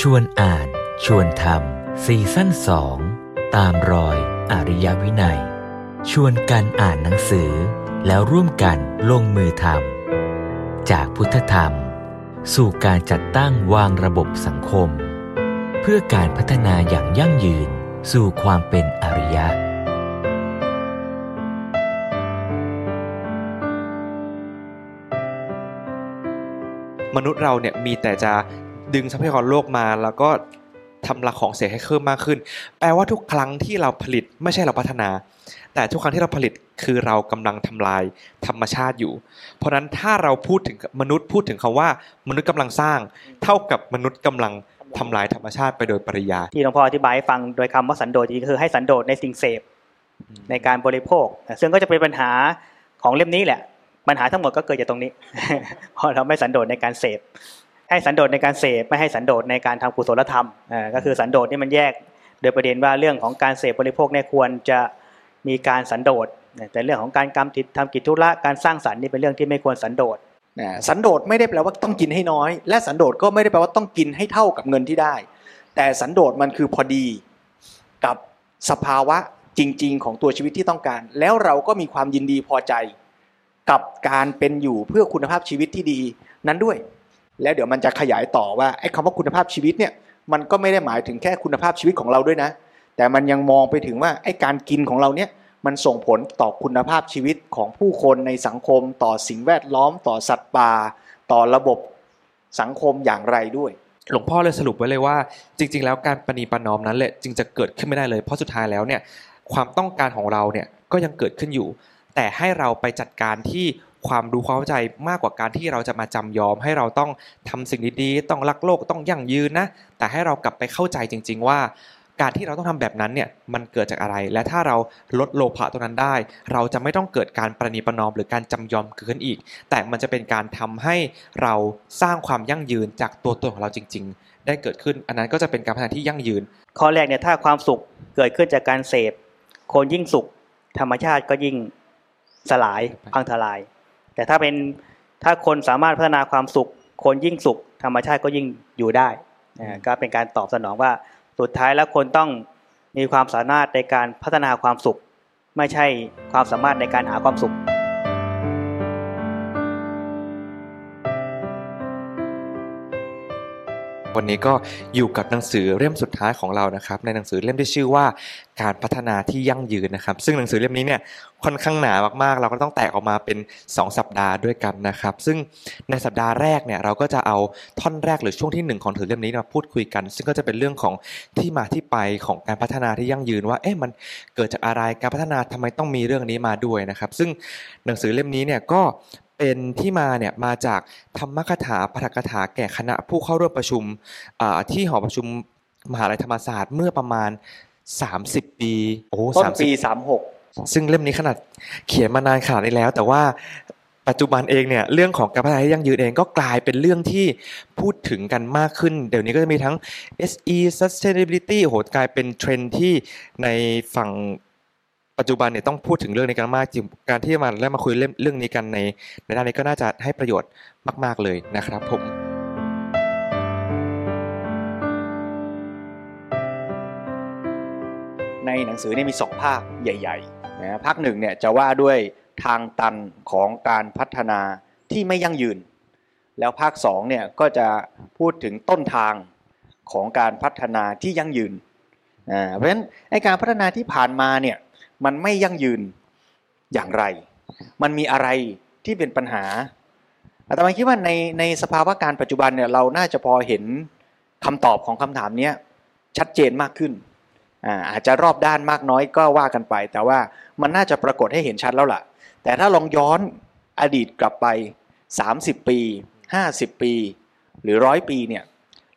ชวนอ่าน ชวนทำซีซั่นสองตามรอยอริยวินัย ชวนกันอ่านหนังสือ แล้วร่วมกันลงมือทำจากพุทธธรรม สู่การจัดตั้งวางระบบสังคม เพื่อการพัฒนาอย่างยั่งยืนสู่ความเป็นอริยะ มนุษย์เราเนี่ยมีแต่จะ ดึงทรัพยากรโลกมาแล้วก็ทำละของเสียให้เพิ่มมากขึ้น แปลว่าทุกครั้งที่เราผลิตไม่ใช่เราพัฒนา แต่ทุกครั้งที่เราผลิตคือเรากำลังทำลายธรรมชาติอยู่ เพราะฉะนั้นถ้าเราพูดถึงมนุษย์พูดถึงคำว่า มนุษย์กำลังสร้าง เท่ากับมนุษย์กำลังทำลายธรรมชาติไปโดยปริยายที่หลวงพ่ออธิบายให้ฟังโดยคำว่าสันโดษจริงๆคือให้สันโดษในสิ่งเสพในการบริโภค ซึ่งก็จะเป็นปัญหาของเล่มนี้แหละ ปัญหาทั้งหมดก็เกิดจากตรงนี้ เพราะเราไม่สันโดษในการเสพ ให้สันโดษในการเสพไม่ให้สันโดษในการทำกุศลธรรมอ่ก็คือสันโดษนี่มันแยก โดยประเด็นว่าเรื่องของการเสพบริโภคเนี่ยควรจะมีการสันโดษแต่เรื่องของการกรรมทำกิจธุระการสร้างสรรค์นี่เป็นเรื่องที่ไม่ควรสันโดษนะสันโดษไม่ได้แปลว่าต้องกินให้น้อย และสันโดษก็ไม่ได้แปลว่าต้องกินให้เท่ากับเงินที่ได้ แต่สันโดษมันคือพอดีกับสภาวะจริง ๆ ของตัวชีวิตที่ต้องการ แล้วเราก็มีความยินดีพอใจ กับการเป็นอยู่เพื่อคุณภาพชีวิตที่ดีนั้นด้วย แล้วเดี๋ยวมันจะขยายต่อว่าไอ้คำว่าคุณภาพชีวิตเนี่ยมันก็ไม่ได้หมายถึงแค่คุณภาพชีวิตของเราด้วยนะ แต่มันยังมองไปถึงว่าไอ้การกินของเราเนี่ยมันส่งผลต่อคุณภาพชีวิตของผู้คนในสังคม ต่อสิ่งแวดล้อม ต่อสัตว์ป่า ต่อระบบสังคมอย่างไรด้วย หลวงพ่อเลยสรุปไว้เลยว่า จริง ๆ แล้วการประนีประนอมนั้นแหละจึงจะเกิดขึ้นไม่ได้เลย เพราะสุดท้ายแล้วเนี่ยความต้องการของเราเนี่ยก็ยังเกิดขึ้นอยู่ แต่ให้เราไปจัดการที่ความรู้ความเข้าใจมากกว่าการที่เราจะมาจำยอม ให้เราต้องทำสิ่งดีๆต้องรักโลกต้องยั่งยืนนะ แต่ให้เรากลับไปเข้าใจจริง ๆ ว่า การที่เราต้องทำแบบนั้นเนี่ยมันเกิดจากอะไร และถ้าเราลดโลภะตรงนั้นได้ เราจะไม่ต้องเกิดการประนีประนอมหรือการจำยอมเกิดขึ้นอีก แต่มันจะเป็นการทำให้เราสร้างความยั่งยืนจากตัวตนของเราจริง ๆ ได้เกิดขึ้น อันนั้นก็จะเป็นการพัฒนาที่ยั่งยืน ข้อแรกเนี่ยถ้าความสุขเกิดขึ้นจากการเสพคนยิ่งสุข ธรรมชาติก็ยิ่งสลายพังทลาย แต่ถ้าเป็นถ้าคนสามารถพัฒนาความสุข คนยิ่งสุข ธรรมชาติก็ยิ่งอยู่ได้อ่าก็เป็นการตอบสนองว่าสุดท้ายแล้วคนต้องมีความสามารถในการพัฒนาความสุข ไม่ใช่ความสามารถในการหาความสุข วันนี้ก็อยู่กับหนังสือเล่มสุดท้ายของเรานะครับ ในหนังสือเล่มที่ชื่อว่าการพัฒนาที่ยั่งยืนนะครับ ซึ่งหนังสือเล่มนี้เนี่ยค่อนข้างหนามากๆ เราก็ต้องแตกออกมาเป็น 2 สัปดาห์ด้วยกันนะครับ ซึ่งในสัปดาห์แรกเนี่ยเราก็จะเอาท่อนแรกหรือช่วงที่หนึ่งของหนังสือเล่มนี้มาพูดคุยกัน ซึ่งก็จะเป็นเรื่องของที่มาที่ไปของการพัฒนาที่ยั่งยืนว่าเอ๊ะมันเกิดจากอะไรการพัฒนาทำไมต้องมีเรื่องนี้มาด้วยนะครับ ซึ่งหนังสือเล่มนี้เนี่ยก็ เป็นที่มาเนี่ยมาจากธรรมคถาปาฐกถาแก่คณะผู้เข้าร่วมประชุมอ่าที่หอประชุมมหาลัยธรรมศาสตร์เมื่อประมาณ 30 ปีโอ้ต้นสามสิปีบ36 ซึ่งเล่มนี้ขนาดเขียนมานานขนาดนี้แล้ว แต่ว่าปัจจุบันเองเนี่ยเรื่องของการพัฒนาที่ยั่งยืนเองก็กลายเป็นเรื่องที่พูดถึงกันมากขึ้น เดี๋ยวนี้ก็จะมีทั้ง SE sustainability โอ้โหกลายเป็นเทรนด์ที่ในฝั่ง ปัจจุบันเนี่ยต้องพูดถึงเรื่องนี้กันมากจริงการที่มาและมาคุยเรื่องนี้กันในในด้านนี้ก็น่าจะให้ประโยชน์มาก ๆเลยนะครับผมในหนังสือเนี่ยมีสองภาคใหญ่ๆนะภาคหนึ่งเนี่ยจะว่าด้วยทางตันของการพัฒนาที่ไม่ยั่งยืน แล้วภาคสองเนี่ยก็จะพูดถึงต้นทางของการพัฒนาที่ยั่งยืนอ่าเพราะฉะนั้นไอการพัฒนาที่ผ่านมาเนี่ย มันไม่ยั่งยืนอย่างไร มันมีอะไรที่เป็นปัญหาอาตมาคิดว่าในในสภาวะการปัจจุบันเนี่ยเราน่าจะพอเห็นคำตอบของคำถามเนี้ยชัดเจนมากขึ้นอาอาจจะรอบด้านมากน้อยก็ว่ากันไป แต่ว่ามันน่าจะปรากฏให้เห็นชัดแล้วล่ะ แต่ถ้าลองย้อนอดีตกลับไป 30 ปี 50 ปี หรือร้อยปีเนี่ย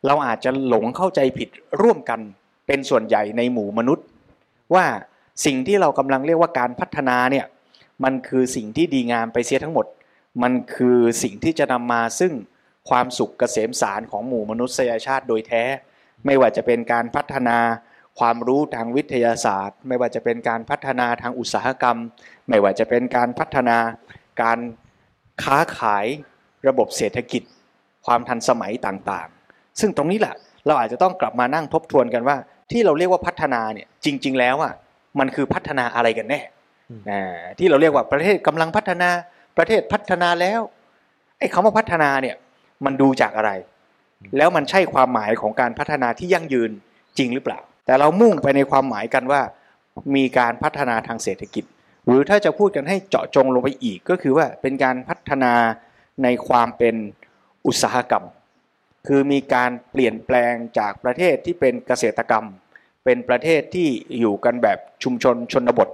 เราอาจจะหลงเข้าใจผิดร่วมกันเป็นส่วนใหญ่ในหมู่มนุษย์ ว่า สิ่งที่เรากำลังเรียกว่าการพัฒนาเนี่ยมันคือสิ่งที่ดีงามไปเสียทั้งหมด มันคือสิ่งที่จะนำมาซึ่งความสุขเกษมสารของหมู่มนุษยชาติโดยแท้ ไม่ว่าจะเป็นการพัฒนาความรู้ทางวิทยาศาสตร์ ไม่ว่าจะเป็นการพัฒนาทางอุตสาหกรรม ไม่ว่าจะเป็นการพัฒนาการค้าขายระบบเศรษฐกิจ ความทันสมัยต่างๆ ซึ่งตรงนี้แหละเราอาจจะต้องกลับมานั่งทบทวนกันว่า ที่เราเรียกว่าพัฒนาเนี่ยจริง ๆ แล้วอะ มันคือพัฒนาอะไรกันแน่อืมอ่าที่เราเรียกว่าประเทศกำลังพัฒนาประเทศพัฒนาแล้วไอ้คำว่าพัฒนาเนี่ยมันดูจากอะไร แล้วมันใช่ความหมายของการพัฒนาที่ยั่งยืนจริงหรือเปล่า แต่เรามุ่งไปในความหมายกันว่า มีการพัฒนาทางเศรษฐกิจ หรือถ้าจะพูดกันให้เจาะจงลงไปอีกก็คือว่าเป็นการพัฒนาในความเป็นอุตสาหกรรม คือมีการเปลี่ยนแปลงจากประเทศที่เป็นเกษตรกรรม เป็นประเทศที่อยู่กันแบบชุมชนชนบท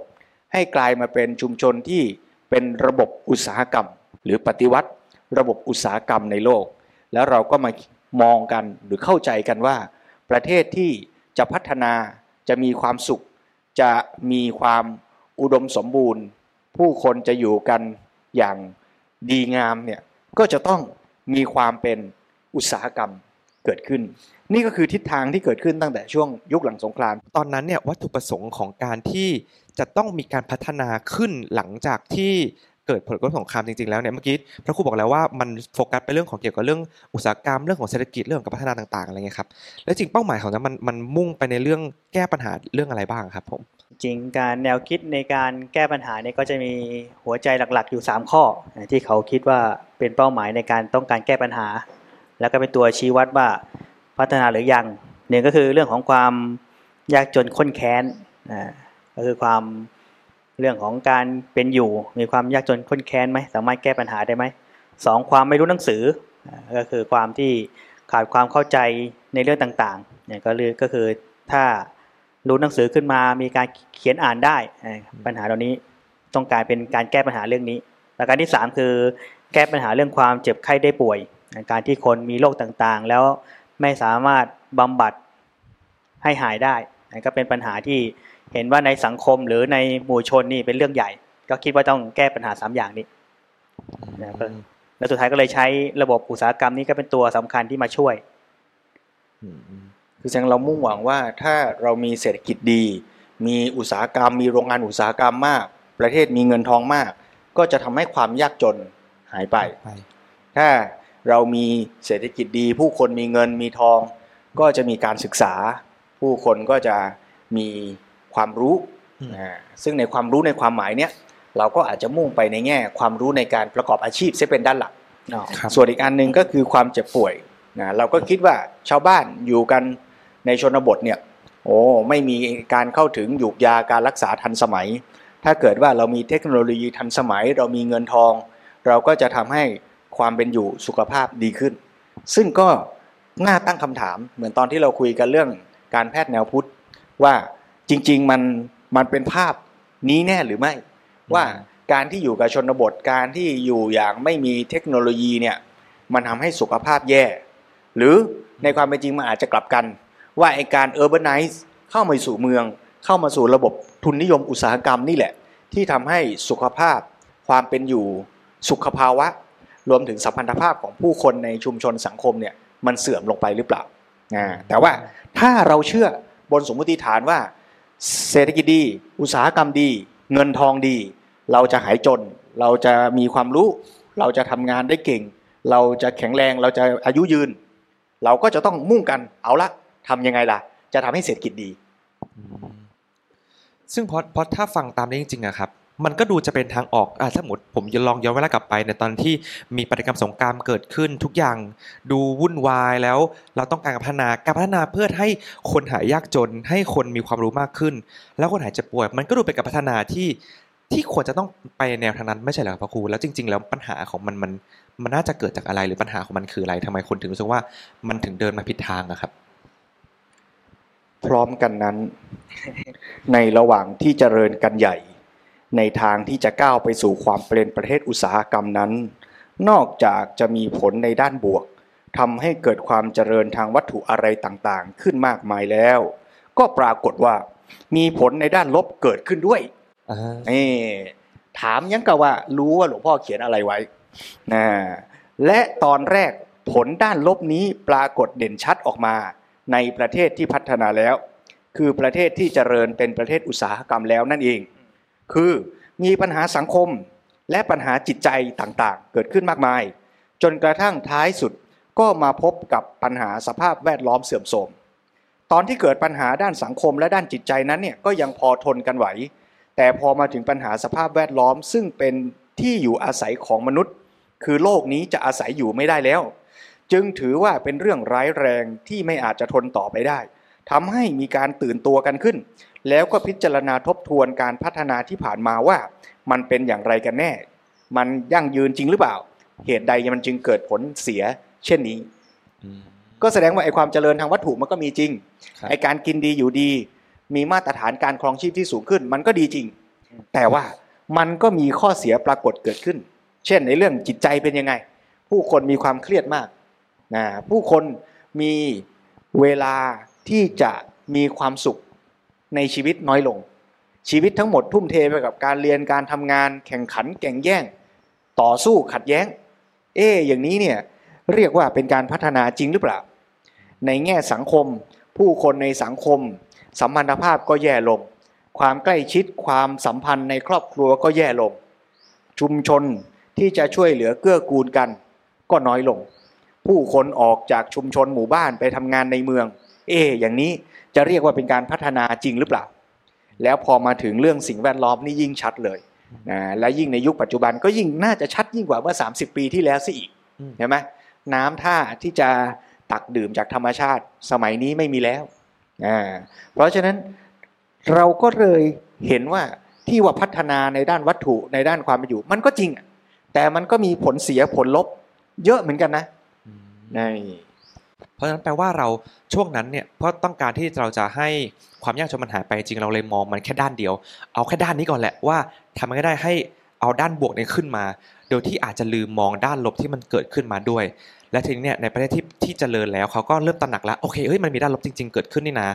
ให้กลายมาเป็นชุมชนที่เป็นระบบอุตสาหกรรม หรือปฏิวัติ ระบบอุตสาหกรรมในโลก แล้วเราก็มามองกันหรือเข้าใจกันว่า ประเทศที่จะพัฒนาจะมีความสุข จะมีความอุดมสมบูรณ์ ผู้คนจะอยู่กันอย่างดีงามเนี่ยก็จะต้องมีความเป็นอุตสาหกรรม เกิดขึ้น นี่ก็คือทิศทางที่เกิดขึ้นตั้งแต่ช่วงยุคหลังสงคราม ตอนนั้นเนี่ยวัตถุประสงค์ของการที่จะต้องมีการพัฒนาขึ้นหลังจากที่เกิดผลกระทบสงครามจริงๆแล้วเนี่ยเมื่อกี้พระครูบอกแล้วว่ามันโฟกัสไปเรื่องของเกี่ยวกับเรื่องอุตสาหกรรมเรื่องของเศรษฐกิจเรื่องของการพัฒนาต่างๆอะไรเงี้ยครับแล้วจริงเป้าหมายของนั้นมันมันมุ่งไปในเรื่องแก้ปัญหาเรื่องอะไรบ้างครับผมจริงการแนวคิดในการแก้ปัญหาเนี่ยก็จะมีหัวใจหลักๆ อยู่ 3 ข้อที่เขาคิดว่าเป็นเป้าหมายในการต้องการแก้ปัญหา แล้วก็เป็นตัวชี้วัดว่าพัฒนาหรือยังหนึ่งก็คือเรื่องของความยากจนข้นแค้นก็คือความเรื่องของการเป็นอยู่ มีความยากจนข้นแค้นไหมสามารถแก้ปัญหาได้ไหมสองความไม่รู้หนังสือก็คือความที่ขาดความเข้าใจในเรื่องต่างๆเนี่ยก็เลยก็คือถ้ารู้หนังสือขึ้นมามีการเขียนอ่านได้ ปัญหาเหล่านี้ต้องการเป็นการแก้ปัญหาเรื่องนี้ประการที่ 3 คือแก้ปัญหาเรื่องความเจ็บไข้ได้ป่วย การที่คนมีโรคต่างๆ แล้วไม่สามารถบำบัดให้หายได้นั่นก็เป็นปัญหาที่เห็นว่าในสังคมหรือในหมู่ชนนี่เป็นเรื่องใหญ่ ก็คิดว่าต้องแก้ปัญหา3อย่างนี้นะครับแล้วสุดท้ายก็เลยใช้ระบบอุตสาหกรรมนี้ก็เป็นตัวสำคัญที่มาช่วยคือแสดงเรามุ่งหวังว่าถ้าเรามีเศรษฐกิจดี มีอุตสาหกรรม มีโรงงานอุตสาหกรรมมาก ประเทศมีเงินทองมาก ก็จะทำให้ความยากจนหายไปไปถ้า เรามีเศรษฐกิจดี ผู้คนมีเงินมีทอง ก็จะมีการศึกษา ผู้คนก็จะมีความรู้อืมอ่าซึ่งในความรู้ในความหมายเนี้ยเราก็อาจจะมุ่งไปในแง่ ความรู้ในการประกอบอาชีพเสียเป็นด้านหลักครับส่วนอีกอันหนึ่งก็คือความเจ็บป่วยนะเราก็คิดว่าชาวบ้านอยู่กันในชนบทเนี่ยโอ้ไม่มีการเข้าถึงหยูกยาการรักษาทันสมัย ถ้าเกิดว่าเรามีเทคโนโลยีทันสมัย เรามีเงินทอง เราก็จะทำให้ ความเป็นอยู่สุขภาพดีขึ้น ซึ่งก็น่าตั้งคำถามเหมือนตอนที่เราคุยกันเรื่องการแพทย์แนวพุทธว่าจริง ๆ มันมันเป็นภาพนี้แน่หรือไม่ ว่าการที่อยู่กับชนบทการที่อยู่อย่างไม่มีเทคโนโลยีเนี่ยมันทำให้สุขภาพแย่ หรือในความเป็นจริงมันอาจจะกลับกัน ว่าไอการ urbanize เข้ามาสู่เมือง เข้ามาสู่ระบบทุนนิยมอุตสาหกรรมนี่แหละ ที่ทำให้สุขภาพความเป็นอยู่สุขภาวะ รวมถึงสัมพันธภาพของผู้คนในชุมชนสังคมเนี่ยมันเสื่อมลงไปหรือเปล่าแต่ว่าถ้าเราเชื่อบนสมมติฐานว่าเศรษฐกิจดี อุตสาหกรรมดี เงินทองดี เราจะหายจน เราจะมีความรู้ เราจะทำงานได้เก่ง เราจะแข็งแรงเราจะอายุยืน เราก็จะต้องมุ่งกันเอาละทำยังไงล่ะ จะทำให้เศรษฐกิจดี ซึ่งพอพอถ้าฟังตามนี้จริงๆอะครับ มันก็ดูจะเป็นทางออกอะถ้าสมมติผมจะลองย้อนเวลากลับไปในตอนที่มีปฏิกรรมสงครามเกิดขึ้นทุกอย่างดูวุ่นวายแล้วเราต้องการพัฒนาการพัฒนาเพื่อให้คนหายยากจน ให้คนมีความรู้มากขึ้น แล้วคนหายเจ็บป่วย มันก็ดูเป็นการพัฒนาที่ที่ควรจะต้องไปแนวทางนั้นไม่ใช่เหรอครับพระครูแล้วจริง ๆ แล้วปัญหาของมันมันมันน่าจะเกิดจากอะไรหรือปัญหาของมันคืออะไรทำไมคนถึงรู้สึกว่ามันถึงเดินมาผิดทางอะครับ พร้อมกันนั้น ในระหว่างที่เจริญกันใหญ่ ในทางที่จะก้าวไปสู่ความเป็นประเทศอุตสาหกรรมนั้น นอกจากจะมีผลในด้านบวกทำให้เกิดความเจริญทางวัตถุอะไรต่างๆ ขึ้นมากมายแล้ว ก็ปรากฏว่า มีผลในด้านลบเกิดขึ้นด้วยนี่ถามยังกะว่า รู้ว่าหลวงพ่อเขียนอะไรไว้นะและตอนแรกผลด้านลบนี้ปรากฏเด่นชัดออกมา ในประเทศที่พัฒนาแล้ว คือประเทศที่เจริญเป็นประเทศอุตสาหกรรมแล้วนั่นเอง คือมีปัญหาสังคมและปัญหาจิตใจต่างๆ เกิดขึ้นมากมาย จนกระทั่งท้ายสุดก็มาพบกับปัญหาสภาพแวดล้อมเสื่อมโทรมตอนที่เกิดปัญหาด้านสังคมและด้านจิตใจนั้นเนี่ยก็ยังพอทนกันไหว แต่พอมาถึงปัญหาสภาพแวดล้อม ซึ่งเป็นที่อยู่อาศัยของมนุษย์ คือโลกนี้จะอาศัยอยู่ไม่ได้แล้ว จึงถือว่าเป็นเรื่องร้ายแรงที่ไม่อาจจะทนต่อไปได้ทำให้มีการตื่นตัวกันขึ้น แล้วก็พิจารณาทบทวนการพัฒนาที่ผ่านมาว่า มันเป็นอย่างไรกันแน่ มันยั่งยืนจริงหรือเปล่า เหตุใดมันจึงเกิดผลเสีย เช่นนี้อืมก็แสดงว่าไอ้ความเจริญทางวัตถุมันก็มีจริงครับไอ้การกินดีอยู่ดี มีมาตรฐานการครองชีพที่สูงขึ้น มันก็ดีจริง แต่ว่ามันก็มีข้อเสียปรากฏเกิดขึ้น เช่นในเรื่องจิตใจเป็นยังไง ผู้คนมีความเครียดมากนะผู้คนมีเวลาที่จะมีความสุข ในชีวิตน้อยลง ชีวิตทั้งหมดทุ่มเทไปกับการเรียนการทำงานแข่งขันแข่งแย่ง ต่อสู้ขัดแย้ง เอ๊อย่างนี้เนี่ยเรียกว่าเป็นการพัฒนาจริงหรือเปล่า ในแง่สังคม ผู้คนในสังคม สัมพันธภาพก็แย่ลง ความใกล้ชิดความสัมพันธ์ในครอบครัวก็แย่ลง ชุมชนที่จะช่วยเหลือเกื้อกูลกัน ก็น้อยลง ผู้คนออกจากชุมชนหมู่บ้านไปทำงานในเมือง เอ๊อย่างนี้ จะเรียกว่าเป็นการพัฒนาจริงหรือเปล่า แล้วพอมาถึงเรื่องสิ่งแวดล้อมนี่ยิ่งชัดเลยนะและยิ่งในยุคปัจจุบันก็ยิ่งน่าจะชัดยิ่งกว่าเมื่อ 30 ปีที่แล้วซะอีกอืมเห็นไหมน้ำท่าที่จะตักดื่มจากธรรมชาติสมัยนี้ไม่มีแล้วอ่าเพราะฉะนั้นเราก็เลยเห็นว่าที่ว่าพัฒนาในด้านวัตถุในด้านความเป็นอยู่ มันก็จริงอะแต่มันก็มีผลเสียผลลบ เยอะเหมือนกันนะใน เพราะฉะนั้นแปลว่าเราช่วงนั้นเนี่ยเพราะต้องการที่เราจะให้ความยากจนมันหายไปจริงเราเลยมองมันแค่ด้านเดียว เอาแค่ด้านนี้ก่อนแหละว่าทำยังไงได้ให้เอาด้านบวกเนี่ยขึ้นมา โดยที่อาจจะลืมมองด้านลบที่มันเกิดขึ้นมาด้วย และทีนี้เนี่ยในประเทศที่ที่เจริญแล้วเขาก็เริ่มตระหนักแล้วโอเคเฮ้ยมันมีด้านลบจริง ๆ เกิดขึ้นนี่นะ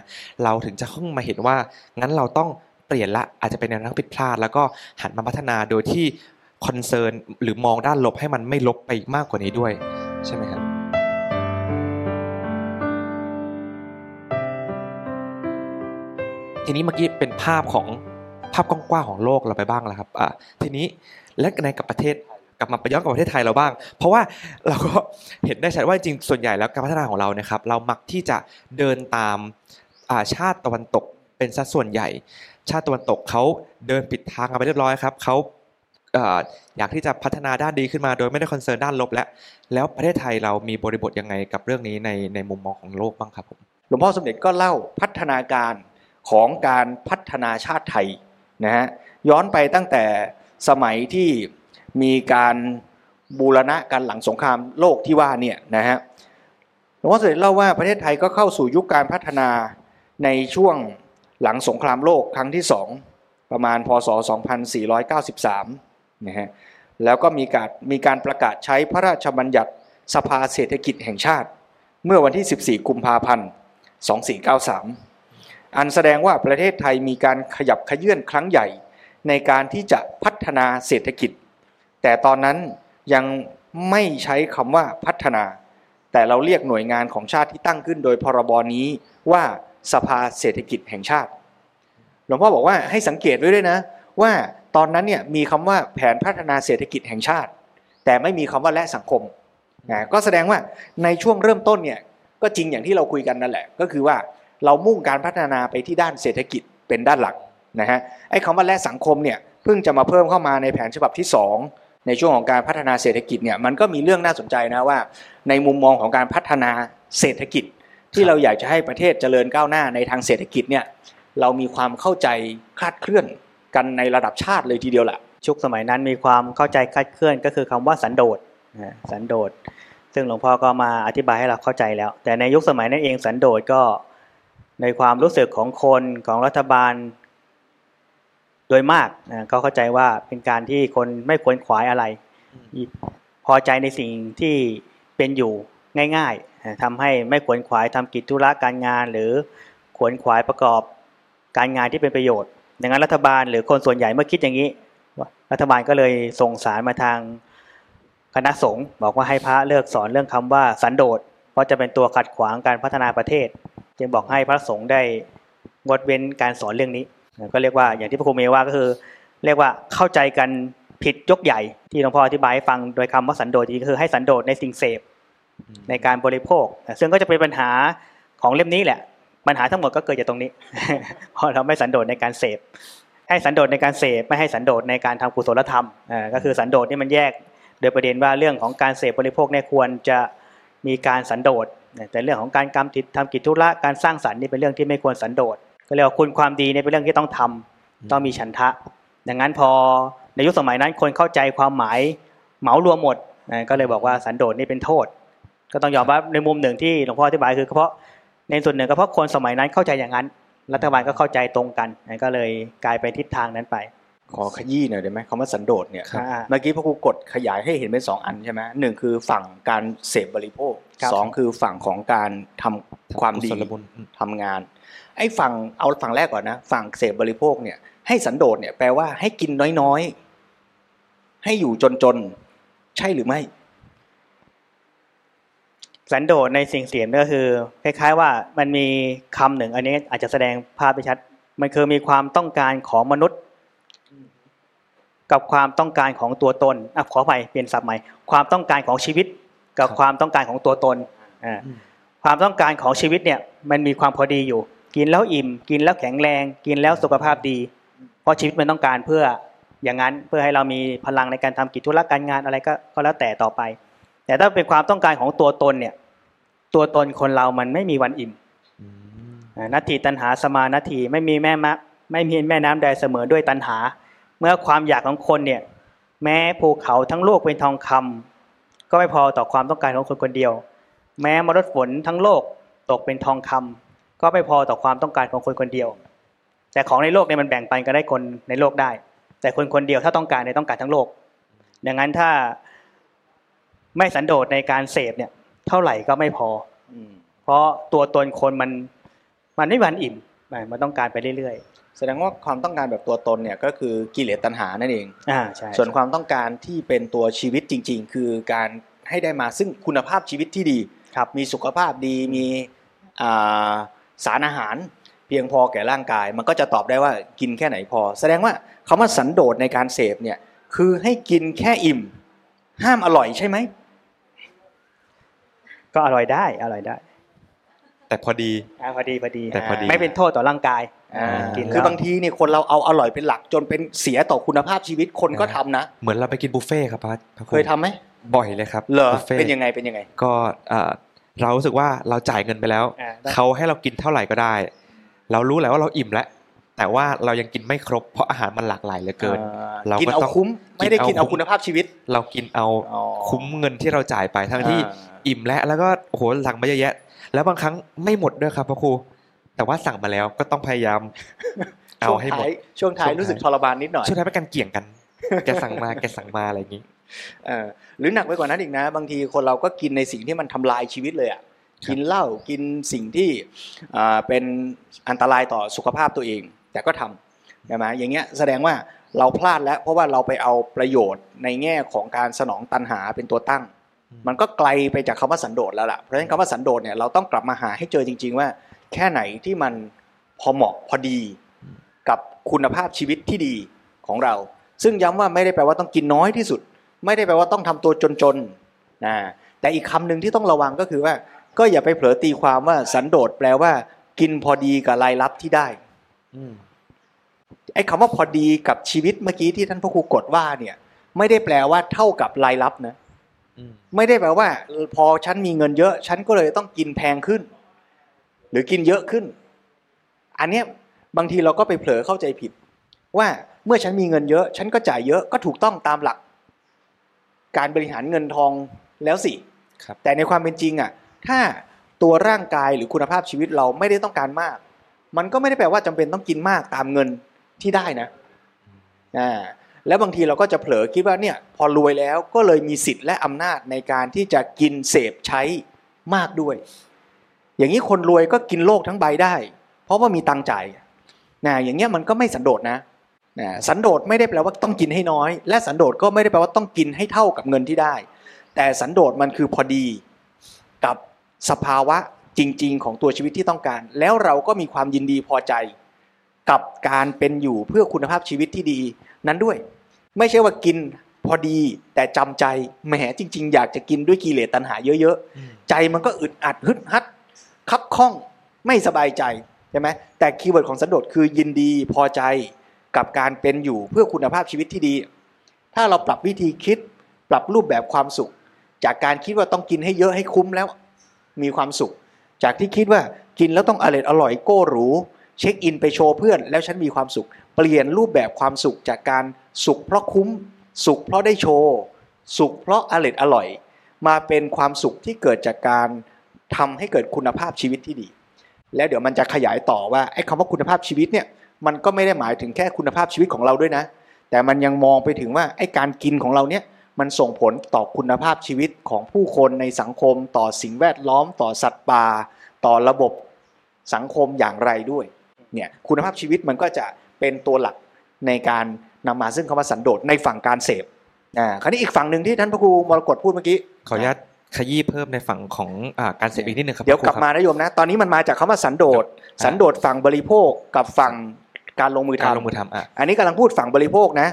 เราถึงจะเพิ่งมาเห็นว่างั้นเราต้องเปลี่ยนละอาจจะเป็นแนวทางผิดพลาด แล้วก็หันมาพัฒนาโดยที่คอนเซิร์นหรือมองด้านลบให้มันไม่ลบไปมากกว่านี้ด้วย ใช่ไหมครับ ทีนี้เมื่อกี้เป็นภาพของภาพกว้างๆของโลกเราไปบ้างแล้วครับอะทีนี้และในกับประเทศกลับมาย้อนกับประเทศไทยเราบ้าง เพราะว่าเราก็เห็นได้ชัดว่าจริงส่วนใหญ่แล้วการพัฒนาของเราเนะครับ เรามักที่จะเดินตามาชาติตะวันตกเป็นสัดส่วนใหญ่ ชาติตะวันตกเขาเดินผิดทางกันไปเรียบร้อยครับเขาเอ่ออยากที่จะพัฒนาด้านดีขึ้นมา โดยไม่ได้ concern ด้านลบแล้วแล้วประเทศไทยเรามีบริบทยังไงกับเรื่องนี้ในในมุมมองของโลกบ้างครับผมหลวงพ่อสมเด็จก็เล่าพัฒนาการ ของการพัฒนาชาติไทยนะฮะย้อนไปตั้งแต่สมัยที่มีการบูรณะกันหลังสงครามโลกที่ว่าเนี่ยนะฮะหลวงพ่อสด็จเล่าว่าประเทศไทยก็เข้าสู่ยุคการพัฒนาในช่วงหลังสงครามโลกครั้งที่สองประมาณพศ 2493นะฮะแล้วก็มีการมีการประกาศใช้พระราชบัญญัติสภาเศรษฐกิจแห่งชาติ เมื่อวันที่ 14 กุมภาพันธ์ 2493 อันแสดงว่าประเทศไทยมีการขยับขยื่นครั้งใหญ่ ในการที่จะพัฒนาเศรษฐกิจ แต่ตอนนั้นยังไม่ใช้คำว่าพัฒนา แต่เราเรียกหน่วยงานของชาติที่ตั้งขึ้นโดยพรบนี้ว่าสภาเศรษฐกิจแห่งชาติ หลวงพ่อบอกว่าให้สังเกตไว้ด้วยนะ ว่าตอนนั้นเนี่ยมีคำว่าแผนพัฒนาเศรษฐกิจแห่งชาติ แต่ไม่มีคำว่าและสังคมนะก็แสดงว่าในช่วงเริ่มต้นเนี่ยก็จริงอย่างที่เราคุยกันนั่นแหละ ก็คือว่า เรามุ่งการพัฒนาไปที่ด้านเศรษฐกิจเป็นด้านหลักนะฮะไอ้คำว่าและสังคมเนี่ยเพิ่งจะมาเพิ่มเข้ามาในแผนฉบับที่ 2 ในช่วงของการพัฒนาเศรษฐกิจเนี่ยมันก็มีเรื่องน่าสนใจนะว่า ในมุมมองของการพัฒนาเศรษฐกิจ ที่เราอยากจะให้ประเทศเจริญก้าวหน้าในทางเศรษฐกิจเนี่ยเรามีความเข้าใจคลาดเคลื่อนกันในระดับชาติเลยทีเดียวแหละชุกสมัยนั้นมีความเข้าใจคลาดเคลื่อนก็คือคำว่าสันโดษนะสันโดษซึ่งหลวงพ่อก็มาอธิบายให้เราเข้าใจแล้ว แต่ในยุคสมัยนั้นเองสันโดษก็ ในความรู้สึกของคนของรัฐบาล โดยมากนะก็เข้าใจว่าเป็นการที่คนไม่ควรขวายอะไร พอใจในสิ่งที่เป็นอยู่ง่ายๆนะทำให้ไม่ขวนขวายทำกิจธุระการงาน หรือขวนขวายประกอบการงานที่เป็นประโยชน์ดังนั้นรัฐบาลหรือคนส่วนใหญ่เมื่อคิดอย่างนี้ รัฐบาลก็เลยส่งสารมาทางคณะสงฆ์บอกว่าให้พระเลิกสอนเรื่องคำว่าสันโดษเพราะจะเป็นตัวขัดขวางการพัฒนาประเทศ จึงบอกให้พระสงฆ์ได้งดเว้นการสอนเรื่องนี้ ก็เรียกว่าอย่างที่พระครูเมว่าก็คือ เรียกว่าเข้าใจกันผิดยกใหญ่ ที่หลวงพ่ออธิบายให้ฟังโดยคำว่าสันโดษจริงๆก็คือให้สันโดษในสิ่งเสพในการบริโภค ซึ่งก็จะเป็นปัญหาของเล่มนี้แหละ ปัญหาทั้งหมดก็เกิดจากตรงนี้ เพราะเราไม่สันโดษในการเสพ ให้สันโดษในการเสพไม่ให้สันโดษในการทำกุศลธรรมก็คือสันโดษนี่มันแยก โดยประเด็นว่าเรื่องของการเสพบริโภคเนี่ยควรจะมีการสันโดษ แต่เรื่องของการกรรมทำกิจธุระการสร้างสรรค์นี่เป็นเรื่องที่ไม่ควรสันโดษก็เรียกว่าคุณความดีเนี่ยเป็นเรื่องที่ต้องทำต้องมีฉันทะ ดังนั้นพอในยุคสมัยนั้นคนเข้าใจความหมายเหมารวมหมดก็เลยบอกว่าสันโดษนี่เป็นโทษ ก็ต้องยอมรับในมุมหนึ่งที่หลวงพ่ออธิบายคือเพราะในส่วนหนึ่งก็เพราะคนสมัยนั้นเข้าใจอย่างนั้น รัฐบาลก็เข้าใจตรงกันก็เลยกลายไปทิศทางนั้นไป ขอขยี้หน่อยได้ไหมคำว่าสันโดษเนี่ยครับเมื่อกี้พระครูกดขยายให้เห็นเป็นสองอันใช่ไหมหนึ่งคือฝั่งการเสพบริโภคครับสองคือฝั่งของการทำความดีกุศลบุญทำงาน ไอ้ฝั่งเอาฝั่งแรกก่อนนะฝั่งเสพบริโภคเนี่ยให้สันโดษเนี่ยแปลว่าให้กินน้อยๆ ให้อยู่จนๆ ใช่หรือไม่ สันโดษในสิ่งเสียงก็คือคล้ายๆว่ามันมีคำหนึ่ง อันนี้อาจจะแสดงภาพไปชัด มันคือมีความต้องการของมนุษย์ กับความต้องการของตัวตนอะขอไปเปลี่ยนศัพท์ใหม่ ความต้องการของชีวิต กับครับความต้องการของตัวตนอ่าอืมความต้องการของชีวิตเนี่ยมันมีความพอดีอยู่ กินแล้วอิ่ม กินแล้วแข็งแรง กินแล้วสุขภาพดี เพราะชีวิตมันต้องการเพื่ออย่างนั้นเพื่อให้เรามีพลังในการทำกิจธุระการงานอะไรก็ก็แล้วแต่ต่อไป แต่ถ้าเป็นความต้องการของตัวตนเนี่ย ตัวตนคนเรามันไม่มีวันอิ่มอืมอ่านัตถิตันหาสมานัตถิไม่มีแม่มะไม่มีแม่น้ำใดเสมอด้วยตันหา เมื่อความอยากของคนเนี่ยแม้ภูเขาทั้งโลกเป็นทองคำก็ไม่พอต่อความต้องการของคนคนเดียว แม้มรดฝนทั้งโลกตกเป็นทองคำก็ไม่พอต่อความต้องการของคนคนเดียว แต่ของในโลกเนี่ยมันแบ่งปันกันได้คนในโลกได้ แต่คนคนเดียวถ้าต้องการเนี่ยต้องการทั้งโลก ดังนั้นถ้าไม่สันโดษในการเสพเนี่ย เท่าไหร่ก็ไม่พออืเพราะตัวตนคนมันมันไม่วันอิ่มมันต้องการไปเรื่อย แสดงว่าความต้องการแบบตัวตนเนี่ยก็คือกิเลสตัณหานั่นเองๆอ่าใช่ส่วนความต้องการที่เป็นตัวชีวิตจริง ๆ คือการให้ได้มาซึ่งคุณภาพชีวิตที่ดีครับมีสุขภาพดีมีอ่าสารอาหารเพียงพอแก่ร่างกาย มันก็จะตอบได้ว่ากินแค่ไหนพอ แสดงว่าคำว่าสันโดษในการเสพเนี่ยคือให้กินแค่อิ่ม ห้ามอร่อยใช่ไหมก็อร่อยได้อร่อยได้ แต่พอดีอ่าพอดีพอดีแต่พอดี ไม่เป็นโทษต่อร่างกายอ่ากินแล้ว คือบางทีเนี่ยคนเราเอาอร่อยเป็นหลักจนเป็นเสียต่อคุณภาพชีวิตคนก็ทำนะ เหมือนเราไปกินบุฟเฟ่ต์ครับพระพระครูเคยทำไหมบ่อยเลยครับเหรอบุฟฟ่ต์เป็นยังไงเป็นยังไง ก็เอ่อเรารู้สึกว่าเราจ่ายเงินไปแล้วอ่าได้เขาให้เรากินเท่าไหร่ก็ได้ เรารู้แล้วว่าเราอิ่มแล้วแต่ว่าเรายังกินไม่ครบเพราะอาหารมันหลากหลายเหลือเกินอ่าเราก็กินเอาต้องคุ้มไม่ได้กินเอากินเอาคุณภาพชีวิต เรากินเอาอ๋อคุ้มเงินที่เราจ่ายไปทั้งที่อ่าอิ่มแล้วแล้วก็โอ้โหสั่งมาเยอะแยะ แล้วบางครั้งไม่หมดด้วยครับพระครู แต่ว่าสั่งมาแล้วก็ต้องพยายาม เอาให้หมดช่วงท้ายช่วงท้ายรู้สึกทรมานนิดหน่อยช่วงท้ายเป็นการเกี่ยงกันแกสั่งมาแกสั่งมาอะไรอย่างนี้เออหรือหนักไปกว่านั้นอีกนะ บางทีคนเราก็กินในสิ่งที่มันทำลายชีวิตเลยอะกินเหล้ากินสิ่งที่อ่าเป็นอันตรายต่อสุขภาพตัวเอง แต่ก็ทำใช่ไหมอย่างเงี้ยแสดงว่าเราพลาดแล้ว เพราะว่าเราไปเอาประโยชน์ในแง่ของการสนองตันหาเป็นตัวตั้ง มันก็ไกลไปจากคำว่าสันโดษแล้วล่ะเพราะฉะนั้นคำว่าสันโดษเนี่ยเราต้องกลับมาหาให้เจอจริง ๆ ว่า แค่ไหนที่มันพอเหมาะพอดีกับคุณภาพชีวิตที่ดีของเรา ซึ่งย้ำว่าไม่ได้แปลว่าต้องกินน้อยที่สุด ไม่ได้แปลว่าต้องทำตัวจนๆนะแต่อีกคำหนึ่งที่ต้องระวังก็คือว่า ก็อย่าไปเผลอตีความว่าสันโดษแปลว่า กินพอดีกับรายรับที่ได้อืมไอ้คำว่าพอดีกับชีวิตเมื่อกี้ที่ท่านพระครูกดว่าเนี่ย ไม่ได้แปลว่าเท่ากับรายรับนะอืมไม่ได้แปลว่าเออพอฉันมีเงินเยอะ ฉันก็เลยต้องกินแพงขึ้น หรือกินเยอะขึ้น อันเนี้ยบางทีเราก็ไปเผลอเข้าใจผิด ว่าเมื่อฉันมีเงินเยอะ ฉันก็จ่ายเยอะก็ถูกต้องตามหลัก การบริหารเงินทองแล้วสิครับแต่ในความเป็นจริงอะ ถ้าตัวร่างกายหรือคุณภาพชีวิตเราไม่ได้ต้องการมาก มันก็ไม่ได้แปลว่าจำเป็นต้องกินมากตามเงินที่ได้นะอ่าแล้วบางทีเราก็จะเผลอคิดว่าเนี่ยพอรวยแล้วก็เลยมีสิทธิ์และอำนาจในการที่จะกินเสพใช้มากด้วย อย่างนี้คนรวยก็กินโลกทั้งใบได้ เพราะว่ามีตังค์จ่ายนะอย่างเงี้ยมันก็ไม่สันโดษนะนะสันโดษไม่ได้แปลว่าต้องกินให้น้อย และสันโดษก็ไม่ได้แปลว่าต้องกินให้เท่ากับเงินที่ได้ แต่สันโดษมันคือพอดีกับสภาวะจริง ๆ ของตัวชีวิตที่ต้องการ แล้วเราก็มีความยินดีพอใจ กับการเป็นอยู่เพื่อคุณภาพชีวิตที่ดีนั้นด้วย ไม่ใช่ว่ากินพอดีแต่จำใจแหมจริง ๆ อยากจะกินด้วยกิเลสตัณหาเยอะ ๆ ใจมันก็อึดอัดฮึดฮัด คับข้องไม่สบายใจใช่ไหมแต่ keyword ของสันโดษคือยินดีพอใจกับการเป็นอยู่เพื่อคุณภาพชีวิตที่ดี ถ้าเราปรับวิธีคิดปรับรูปแบบความสุข จากการคิดว่าต้องกินให้เยอะให้คุ้มแล้ว มีความสุข จากที่คิดว่ากินแล้วต้องอร่อยอร่อยโก้หรู check in ไปโชว์เพื่อน แล้วฉันมีความสุข เปลี่ยนรูปแบบความสุขจากการสุขเพราะคุ้ม สุขเพราะได้โชว์ สุขเพราะอร่อยอร่อย มาเป็นความสุขที่เกิดจากการ ทำให้เกิดคุณภาพชีวิตที่ดี แล้วเดี๋ยวมันจะขยายต่อว่าไอ้คำว่าคุณภาพชีวิตเนี่ยมันก็ไม่ได้หมายถึงแค่คุณภาพชีวิตของเราด้วยนะ แต่มันยังมองไปถึงว่าไอ้การกินของเราเนี่ยมันส่งผลต่อคุณภาพชีวิตของผู้คนในสังคม ต่อสิ่งแวดล้อม ต่อสัตว์ป่าต่อระบบสังคมอย่างไรด้วยเนี่ยคุณภาพชีวิตมันก็จะเป็นตัวหลักในการนำมาซึ่งคำว่าสันโดษในฝั่งการเสพอ่าคราวนี้อีกฝั่งหนึ่งที่ท่านพระครูมรกตพูดเมื่อกี้ขออนุญาต ขยี้เพิ่มในฝั่งของอาการเสพอีกนิดนึงครับเดี๋ยวกลับครูมานะโยมนะ ตอนนี้มันมาจากคำว่าสันโดษครับสันโดษฝั่งบริโภคกับฝั่งการลงมือการทำลงมือทำอะอันนี้กำลังพูดฝั่งบริโภคนะ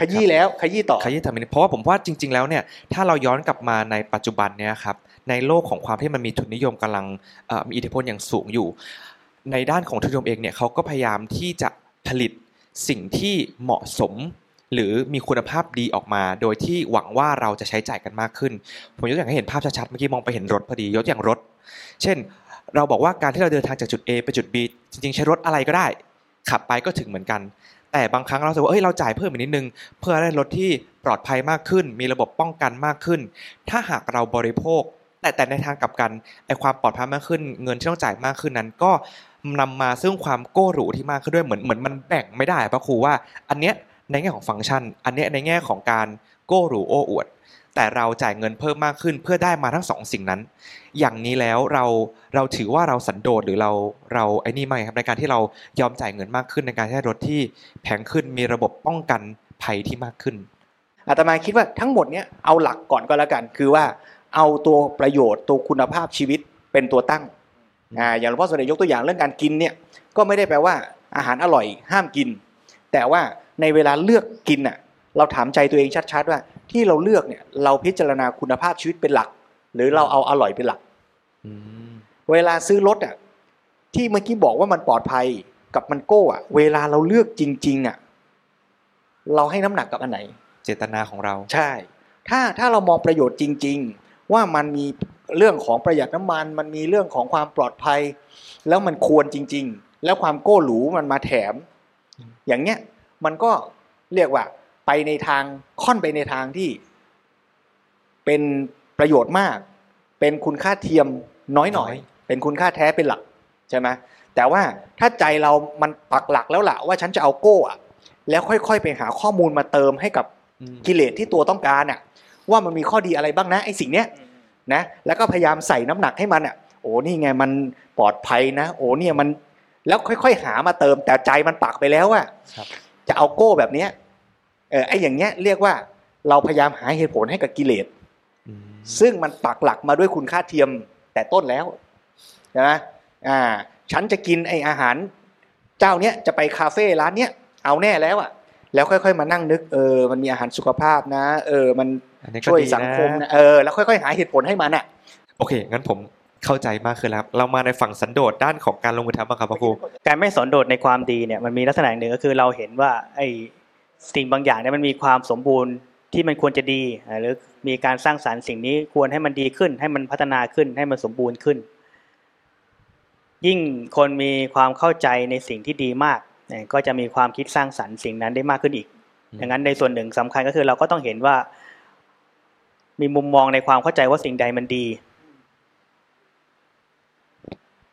ขยี้แล้วขยี้ต่อขยี้ทำอันนี้เพราะว่าผมว่าจริง ๆ แล้วเนี่ยถ้าเราย้อนกลับมาในปัจจุบันเนี่ยครับในโลกของความที่มันมีทุนนิยมกำลังเอ่อมีอิทธิพลอย่างสูงอยู่ ในด้านของทุนนิยมเองเนี่ยเขาก็พยายามที่จะผลิตสิ่งที่เหมาะสม หรือมีคุณภาพดีออกมา โดยที่หวังว่าเราจะใช้จ่ายกันมากขึ้น ผมยกอย่างให้เห็นภาพชัดๆเมื่อกี้มองไปเห็นรถพอดียกอย่างรถ เช่น เราบอกว่าการที่เราเดินทางจากจุด A ไปจุด B จริงๆ ใช้รถอะไรก็ได้ ขับไปก็ถึงเหมือนกัน แต่บางครั้งเราจะว่าเอ้ยเราจ่ายเพิ่มอีกนิดนึง เพื่อได้รถที่ปลอดภัยมากขึ้น มีระบบป้องกันมากขึ้น ถ้าหากเราบริโภค แต่แต่ในทางกลับกันไอความปลอดภัยมากขึ้น เงินที่ต้องจ่ายมากขึ้นนั้นก็นำมาซึ่งความโก้หรูที่มากขึ้นด้วยเหมือนเหมือนมันแบ่งไม่ได้พระครูว่า อันเนี้ย ในแง่ของฟังก์ชัน อันนี้ในแง่ของการโก้หรูโอ้อวด แต่เราจ่ายเงินเพิ่มมากขึ้นเพื่อได้มาทั้งสองสิ่งนั้น อย่างนี้แล้วเราเราถือว่าเราสันโดษหรือเราเราไอ้นี่ไหมครับในการที่เรายอมจ่ายเงินมากขึ้นในการใช้รถที่แพงขึ้นมีระบบป้องกันภัยที่มากขึ้นอาตมาคิดว่าทั้งหมดเนี้ยเอาหลักก่อนก็แล้วกัน คือว่าเอาตัวประโยชน์ตัวคุณภาพชีวิตเป็นตัวตั้งอ่าอย่างหลวงพ่อสมเด็จยกตัวอย่างเรื่องการกินเนี่ยก็ไม่ได้แปลว่าอาหารอร่อยห้ามกิน แต่ว่า ในเวลาเลือกกินอะเราถามใจตัวเองชัดๆว่า ที่เราเลือกเนี่ยเราพิจารณาคุณภาพชีวิตเป็นหลัก หรือเราเอาอร่อยเป็นหลักอืมเวลาซื้อรถอะที่เมื่อกี้บอกว่ามันปลอดภัยกับมันโก้อะ เวลาเราเลือกจริง ๆ อะ เราให้น้ำหนักกับอันไหน เจตนาของเราใช่ ถ้าถ้าเรามองประโยชน์จริง ๆ ว่ามันมีเรื่องของประหยัดน้ำมัน มันมีเรื่องของความปลอดภัย แล้วมันควรจริง ๆ แล้วความโก้หรูมันมาแถม อย่างเงี้ย มันก็เรียกว่าไปในทางค่อนไปในทางที่ เป็นประโยชน์มาก เป็นคุณค่าเทียมน้อยหน่อย เป็นคุณค่าแท้เป็นหลักใช่ไหมแต่ว่าถ้าใจเรามันปักหลักแล้วล่ะว่าฉันจะเอาโก้อะแล้วค่อยๆ ไปหาข้อมูลมาเติมให้กับอืมกิเลสที่ตัวต้องการอะว่ามันมีข้อดีอะไรบ้างนะไอ้สิ่งเนี้ยนะแล้วก็พยายามใส่น้ำหนักให้มันอะโอ้นี่ไงมันปลอดภัยนะ โอ้เนี่ยมันแล้วค่อย ๆ หามาเติมแต่ใจมันปักไปแล้วอะครับ จะเอาโก้แบบเนี้ยเออไอ้อย่างเงี้ยเรียกว่าเราพยายามหาเหตุผลให้กับกิเลสอืมซึ่งมันปักหลักมาด้วยคุณค่าเทียมแต่ต้นแล้วใช่ไหมอ่าฉันจะกินไออาหาร เจ้าเนี้ยจะไปคาเฟ่ร้านเนี้ยเอาแน่แล้วอะแล้วค่อยๆมานั่งนึกเออมันมีอาหารสุขภาพนะ เออมันอันนี้ก็ช่วยดีสังคมนะเออแล้วค่อยๆ หาเหตุผลให้มันอะโอเคงั้นผม เข้าใจมากขึ้นแล้วครับเรามาในฝั่งสันโดษด้านของการลงมือทำบ้างครับพระครูการไม่สนโดษในความดีเนี่ยมันมีลักษณะหนึ่งก็คือเราเห็นว่าไอ้สิ่งบางอย่างเนี่ยมันมีความสมบูรณ์ที่มันควรจะดีอ่าหรือมีการสร้างสารรค์สิ่งนี้ควรให้มันดีขึ้น ให้มันพัฒนาขึ้นให้มันสมบูรณ์ขึ้น ยิ่งคนมีความเข้าใจในสิ่งที่ดีมากเนี่ยก็จะมีความคิดสร้างสรรค์สิ่งนั้นได้มากขึ้นอีกอืมดังนั้นในส่วนหนึ่งสำคัญก็คือเราก็ต้องเห็นว่า มีมุมมองในความเข้าใจว่าสิ่งใดมันดี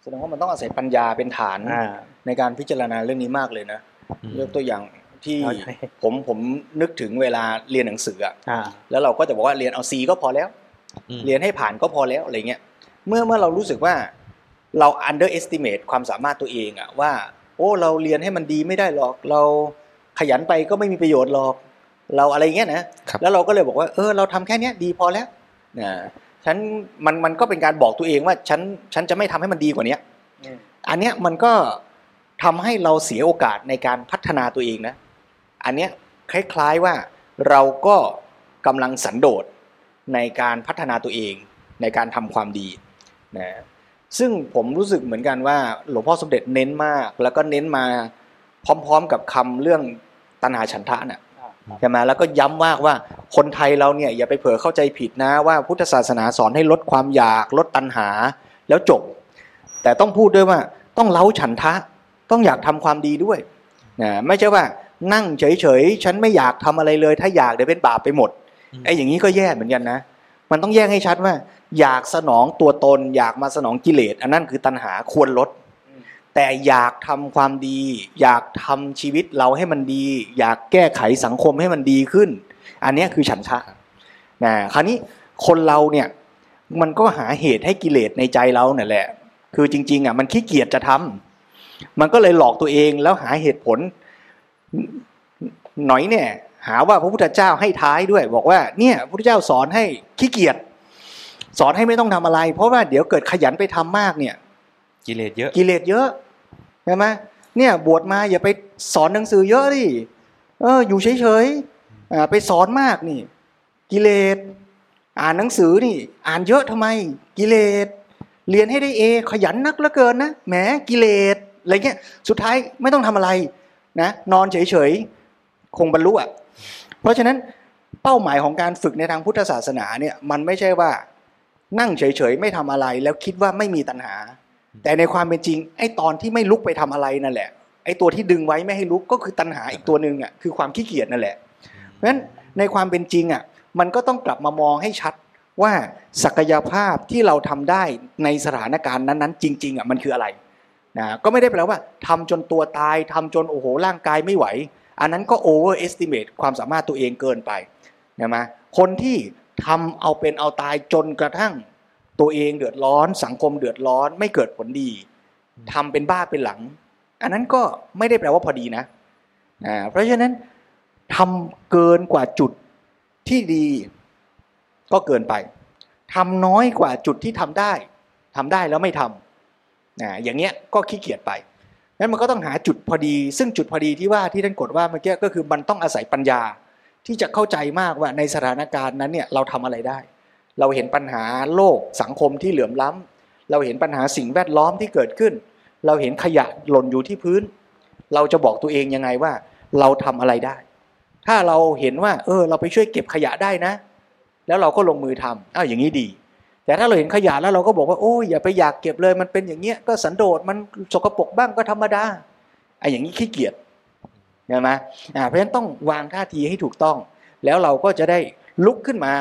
แสดงว่ามันต้องอาศัยปัญญาเป็นฐานอ่าในการพิจารณาเรื่องนี้มากเลยนะอืมยกตัวอย่างที่เอาใช่ผมผมนึกถึงเวลาเรียนหนังสืออะอ่าแล้วเราก็จะบอกว่าเรียนเอาซีก็พอแล้วอืมเรียนให้ผ่านก็พอแล้วอะไรเงี้ยเมื่อเมื่อเรารู้สึกว่าเรา underestimate ความสามารถตัวเองอะว่า โอ้เราเรียนให้มันดีไม่ได้หรอก เราขยันไปก็ไม่มีประโยชน์หรอก เราอะไรเงี้ยนะครับแล้วเราก็เลยบอกว่า เออเราทำแค่เนี้ยดีพอแล้วนะ ฉันมันมันก็เป็นการบอกตัวเองว่าฉันฉันจะไม่ทำให้มันดีกว่าเนี้ยอันเนี้ยมันก็ทำให้เราเสียโอกาสในการพัฒนาตัวเองนะ อันเนี้ยคล้ายๆว่าเราก็กำลังสันโดษในการพัฒนาตัวเองในการทำความดีนะซึ่งผมรู้สึกเหมือนกันว่าหลวงพ่อสมเด็จเน้นมาก แล้วก็เน้นมาพร้อม ๆ กับคำเรื่องตัณหาฉันทะน่ะ ใช่ไหมแล้วก็ย้ำมากว่าคนไทยเราเนี่ยอย่าไปเผลอเข้าใจผิดนะว่าพุทธศาสนาสอนให้ลดความอยากลดตัณหาแล้วจบ แต่ต้องพูดด้วยว่าต้องเล้าฉันทะต้องอยากทำความดีด้วยนะไม่ใช่ว่านั่งเฉยๆ ฉันไม่อยากทำอะไรเลย ถ้าอยากเดี๋ยวเป็นบาปไปหมดอืมไอ้อย่างนี้ก็แย่เหมือนกันนะ มันต้องแยกให้ชัดว่า อยากสนองตัวตน อยากมาสนองกิเลส อันนั้นคือตัณหาควรลด แต่อยากทำความดี อยากทำชีวิตเราให้มันดี อยากแก้ไขสังคมให้มันดีขึ้น อันนี้คือฉันทะนะคราวนี้คนเราเนี่ยมันก็หาเหตุให้กิเลสในใจเราเนี่ยแหละ คือจริง ๆอะมันขี้เกียจจะทำมันก็เลยหลอกตัวเองแล้วหาเหตุผล หน่อยเนี่ย หาว่าพระพุทธเจ้าให้ท้ายด้วย บอกว่าเนี่ยพระพุทธเจ้าสอนให้ขี้เกียจสอนให้ไม่ต้องทำอะไร เพราะว่าเดี๋ยวเกิดขยันไปทำมากเนี่ย กิเลสเยอะ กิเลสเยอะใช่ไหมเนี่ยบวชมาอย่าไปสอนหนังสือเยอะดิเออ อยู่เฉยๆอ่าไปสอนมากนี่ กิเลสอ่านหนังสือนี่ อ่านเยอะทำไม กิเลสเรียนให้ได้เอขยันนักเหลือเกินนะแหมกิเลสอะไรเงี้ยสุดท้ายไม่ต้องทำอะไรนะนอนเฉยๆคงบรรลุอะเพราะฉะนั้นเป้าหมายของการฝึกในทางพุทธศาสนาเนี่ยมันไม่ใช่ว่านั่งเฉยๆไม่ทำอะไรแล้วคิดว่าไม่มีตัณหา แต่ในความเป็นจริงไอ้ตอนที่ไม่ลุกไปทำอะไรนั่นแหละไอ้ตัวที่ดึงไว้ไม่ให้ลุกก็คือตัณหาอีกตัวหนึ่งอะคือความขี้เกียจนั่นแหละ เพราะฉะนั้นในความเป็นจริงอะมันก็ต้องกลับมามองให้ชัดว่าศักยภาพที่เราทำได้ในสถานการณ์นั้นๆ จริง ๆอะมันคืออะไรนะก็ไม่ได้แปลว่าทำจนตัวตายทำจนโอ้โหร่างกายไม่ไหว อันนั้นก็ overestimate ความสามารถตัวเองเกินไปนะมคนที่ทำเอาเป็นเอาตายจนกระทั่ง ตัวเองเดือดร้อน สังคมเดือดร้อนไม่เกิดผลดีทำเป็นบ้าเป็นหลัง อันนั้นก็ไม่ได้แปลว่าพอดีนะอ่าเพราะฉะนั้นทำเกินกว่าจุดที่ดีก็เกินไปทำน้อยกว่าจุดที่ทำได้ทำได้แล้วไม่ทำอ่าอย่างเงี้ยก็ขี้เกียจไปนั้นมันก็ต้องหาจุดพอดี ซึ่งจุดพอดีที่ว่าที่ท่านกดว่าเมื่อกี้ก็คือมันต้องอาศัยปัญญาที่จะเข้าใจมากว่าในสถานการณ์นั้นเนี่ยเราทำอะไรได้ เราเห็นปัญหาโลกสังคมที่เหลื่อมล้ำเราเห็นปัญหาสิ่งแวดล้อมที่เกิดขึ้น เราเห็นขยะหล่นอยู่ที่พื้น เราจะบอกตัวเองยังไงว่า เราทำอะไรได้ ถ้าเราเห็นว่า เออ เราไปช่วยเก็บขยะได้นะ แล้วเราก็ลงมือทำอ้าวอย่างนี้ดี แต่ถ้าเราเห็นขยะแล้วเราก็บอกว่าโอ้ยอย่าไปอยากเก็บเลย มันเป็นอย่างเงี้ยก็สันโดษมันสกปรกบ้างก็ธรรมดาไอ้อย่างนี้ขี้เกียจใช่ไหมอ่าเพราะฉะนั้นต้องวางท่าทีให้ถูกต้อง แล้วเราก็จะได้ลุกขึ้นมา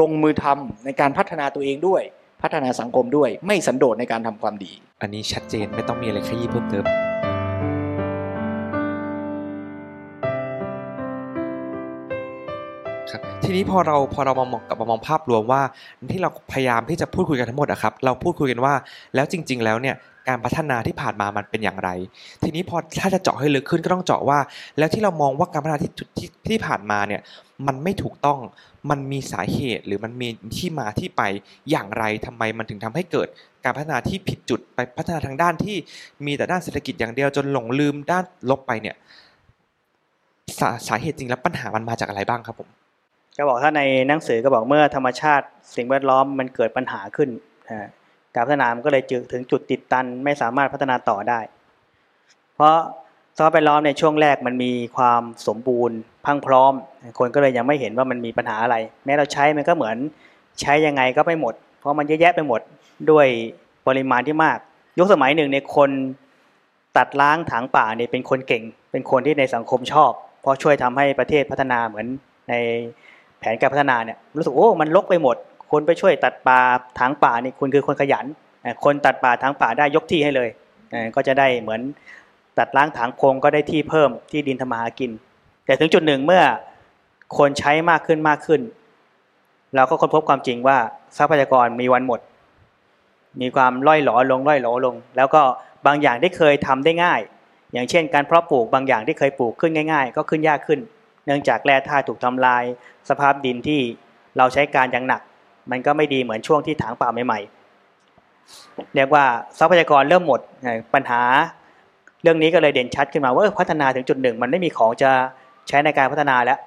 ลงมือทำในการพัฒนาตัวเองด้วย พัฒนาสังคมด้วย ไม่สันโดษในการทำความดี อันนี้ชัดเจนไม่ต้องมีอะไรขยี้เพิ่มเติมครับทีนี้พอเราพอเรามองกับมองภาพรวมว่าที่เราพยายามที่จะพูดคุยกันทั้งหมดอะครับ เราพูดคุยกันว่าแล้วจริง ๆ แล้วเนี่ย การพัฒนาที่ผ่านมามันเป็นอย่างไร ทีนี้พอถ้าจะเจาะให้ลึกขึ้นก็ต้องเจาะว่า แล้วที่เรามองว่าการพัฒนาที่ที่ที่ผ่านมาเนี่ยมันไม่ถูกต้องมันมีสาเหตุหรือมันมีที่มาที่ไปอย่างไรทำไมมันถึงทำให้เกิด การพัฒนาที่ผิดจุดไปพัฒนาทางด้านที่มีแต่ด้านเศรษฐกิจอย่างเดียวจนหลงลืมด้านลบไปเนี่ยสาสาเหตุจริงแล้วปัญหามันมาจากอะไรบ้างครับผมก็บอกถ้าในหนังสือก็บอกเมื่อธรรมชาติสิ่งแวดล้อมมันเกิดปัญหาขึ้นอ่า การพัฒนามันก็เลยจึงถึงจุดติดตันไม่สามารถพัฒนาต่อได้ เพราะสภาพแวดล้อมในช่วงแรกมันมีความสมบูรณ์พังพร้อม คนก็เลยยังไม่เห็นว่ามันมีปัญหาอะไร แม้เราใช้มันก็เหมือนใช้ยังไงก็ไม่หมด เพราะมันเยอะแยะไปหมดด้วยปริมาณที่มากยกสมัยหนึ่งในคนตัดล้างถางป่าเนี่ยเป็นคนเก่ง เป็นคนที่ในสังคมชอบ เพราะช่วยทำให้ประเทศพัฒนาเหมือนในแผนการพัฒนาเนี่ยรู้สึกโอ้มันลกไปหมด คนไปช่วยตัดป่าถางป่านี่คุณคือคนขยัน คนตัดป่าถางป่าได้ยกที่ให้เลย ก็จะได้เหมือนตัดล้างถางโพงก็ได้ที่เพิ่มที่ดินทำมาหากิน แต่ถึงจุดหนึ่งเมื่อคนใช้มากขึ้นมากขึ้น เราก็ค้นพบความจริงว่าทรัพยากรมีวันหมด มีความล่อยหลอลงล่อยหลอลง แล้วก็บางอย่างที่เคยทำได้ง่าย อย่างเช่น การเพาะปลูกบางอย่างที่เคยปลูกขึ้นง่าย ๆ ก็ขึ้นยากขึ้น เนื่องจากแร่ธาตุถูกทำลาย สภาพดินที่เราใช้การอย่างหนัก มันก็ไม่ดีเหมือนช่วงที่ถางป่าใหม่ๆ เรียกว่าทรัพยากรเริ่มหมดเอ่อปัญหาเรื่องนี้ก็เลยเด่นชัดขึ้นมาว่าเออพัฒนาถึงจุดหนึ่ง มันไม่มีของจะใช้ในการพัฒนาแล้ว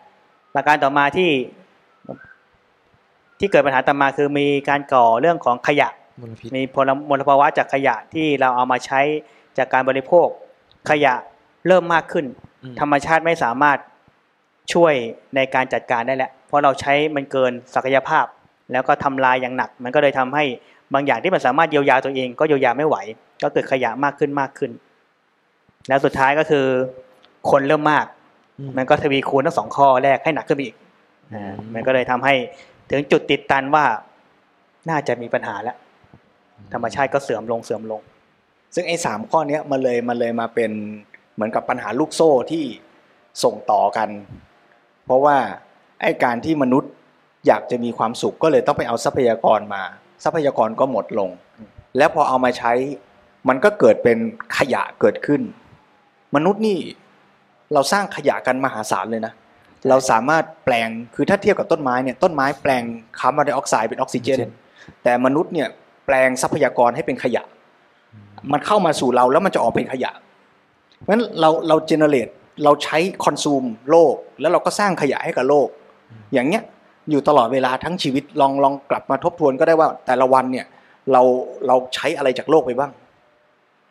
ประการต่อมาที่ที่เกิดปัญหาตามมาคือมีการก่อเรื่องของขยะมลพิษมีพลมลภาวะจากขยะที่เราเอามาใช้จากการบริโภค ขยะเริ่มมากขึ้นอืมธรรมชาติไม่สามารถช่วยในการจัดการได้แล้วเพราะเราใช้มันเกินศักยภาพ แล้วก็ทำลายอย่างหนัก มันก็เลยทำให้บางอย่างที่มันสามารถเยียวยาตัวเอง ก็เยียวยาไม่ไหว ก็เกิดขยะมากขึ้นมากขึ้น แล้วสุดท้ายก็คือ คนเริ่มมากอืมมันก็ทวีคูณทั้งสองข้อแรกให้หนักขึ้นไปอีกอ่ามันก็เลยทำให้ถึงจุดติดตันว่าน่าจะมีปัญหาแล้ว ธรรมชาติก็เสื่อมลงเสื่อมลง ซึ่งไอ้สามข้อเนี้ยมันเลยมันเลยมาเป็นเหมือนกับปัญหาลูกโซ่ที่ส่งต่อกัน เพราะว่าไอ้การที่มนุษย์ อยากจะมีความสุขก็เลยต้องไปเอาทรัพยากรมา ทรัพยากรก็หมดลง แล้วพอเอามาใช้ มันก็เกิดเป็นขยะเกิดขึ้น มนุษย์นี่เราสร้างขยะกันมหาศาลเลยนะ เราสามารถแปลงคือถ้าเทียบกับต้นไม้เนี่ยต้นไม้แปลงคาร์บอนไดออกไซด์เป็นออกซิเจน แต่มนุษย์เนี่ยแปลงทรัพยากรให้เป็นขยะ มันเข้ามาสู่เราแล้วมันจะออกเป็นขยะเพราะฉะนั้นเราเรา generate เราใช้ consume โลก แล้วเราก็สร้างขยะให้กับโลก อย่างเงี้ย อยู่ตลอดเวลาทั้งชีวิตลองลองกลับมาทบทวนก็ได้ว่าแต่ละวันเนี่ยเราเราใช้อะไรจากโลกไปบ้าง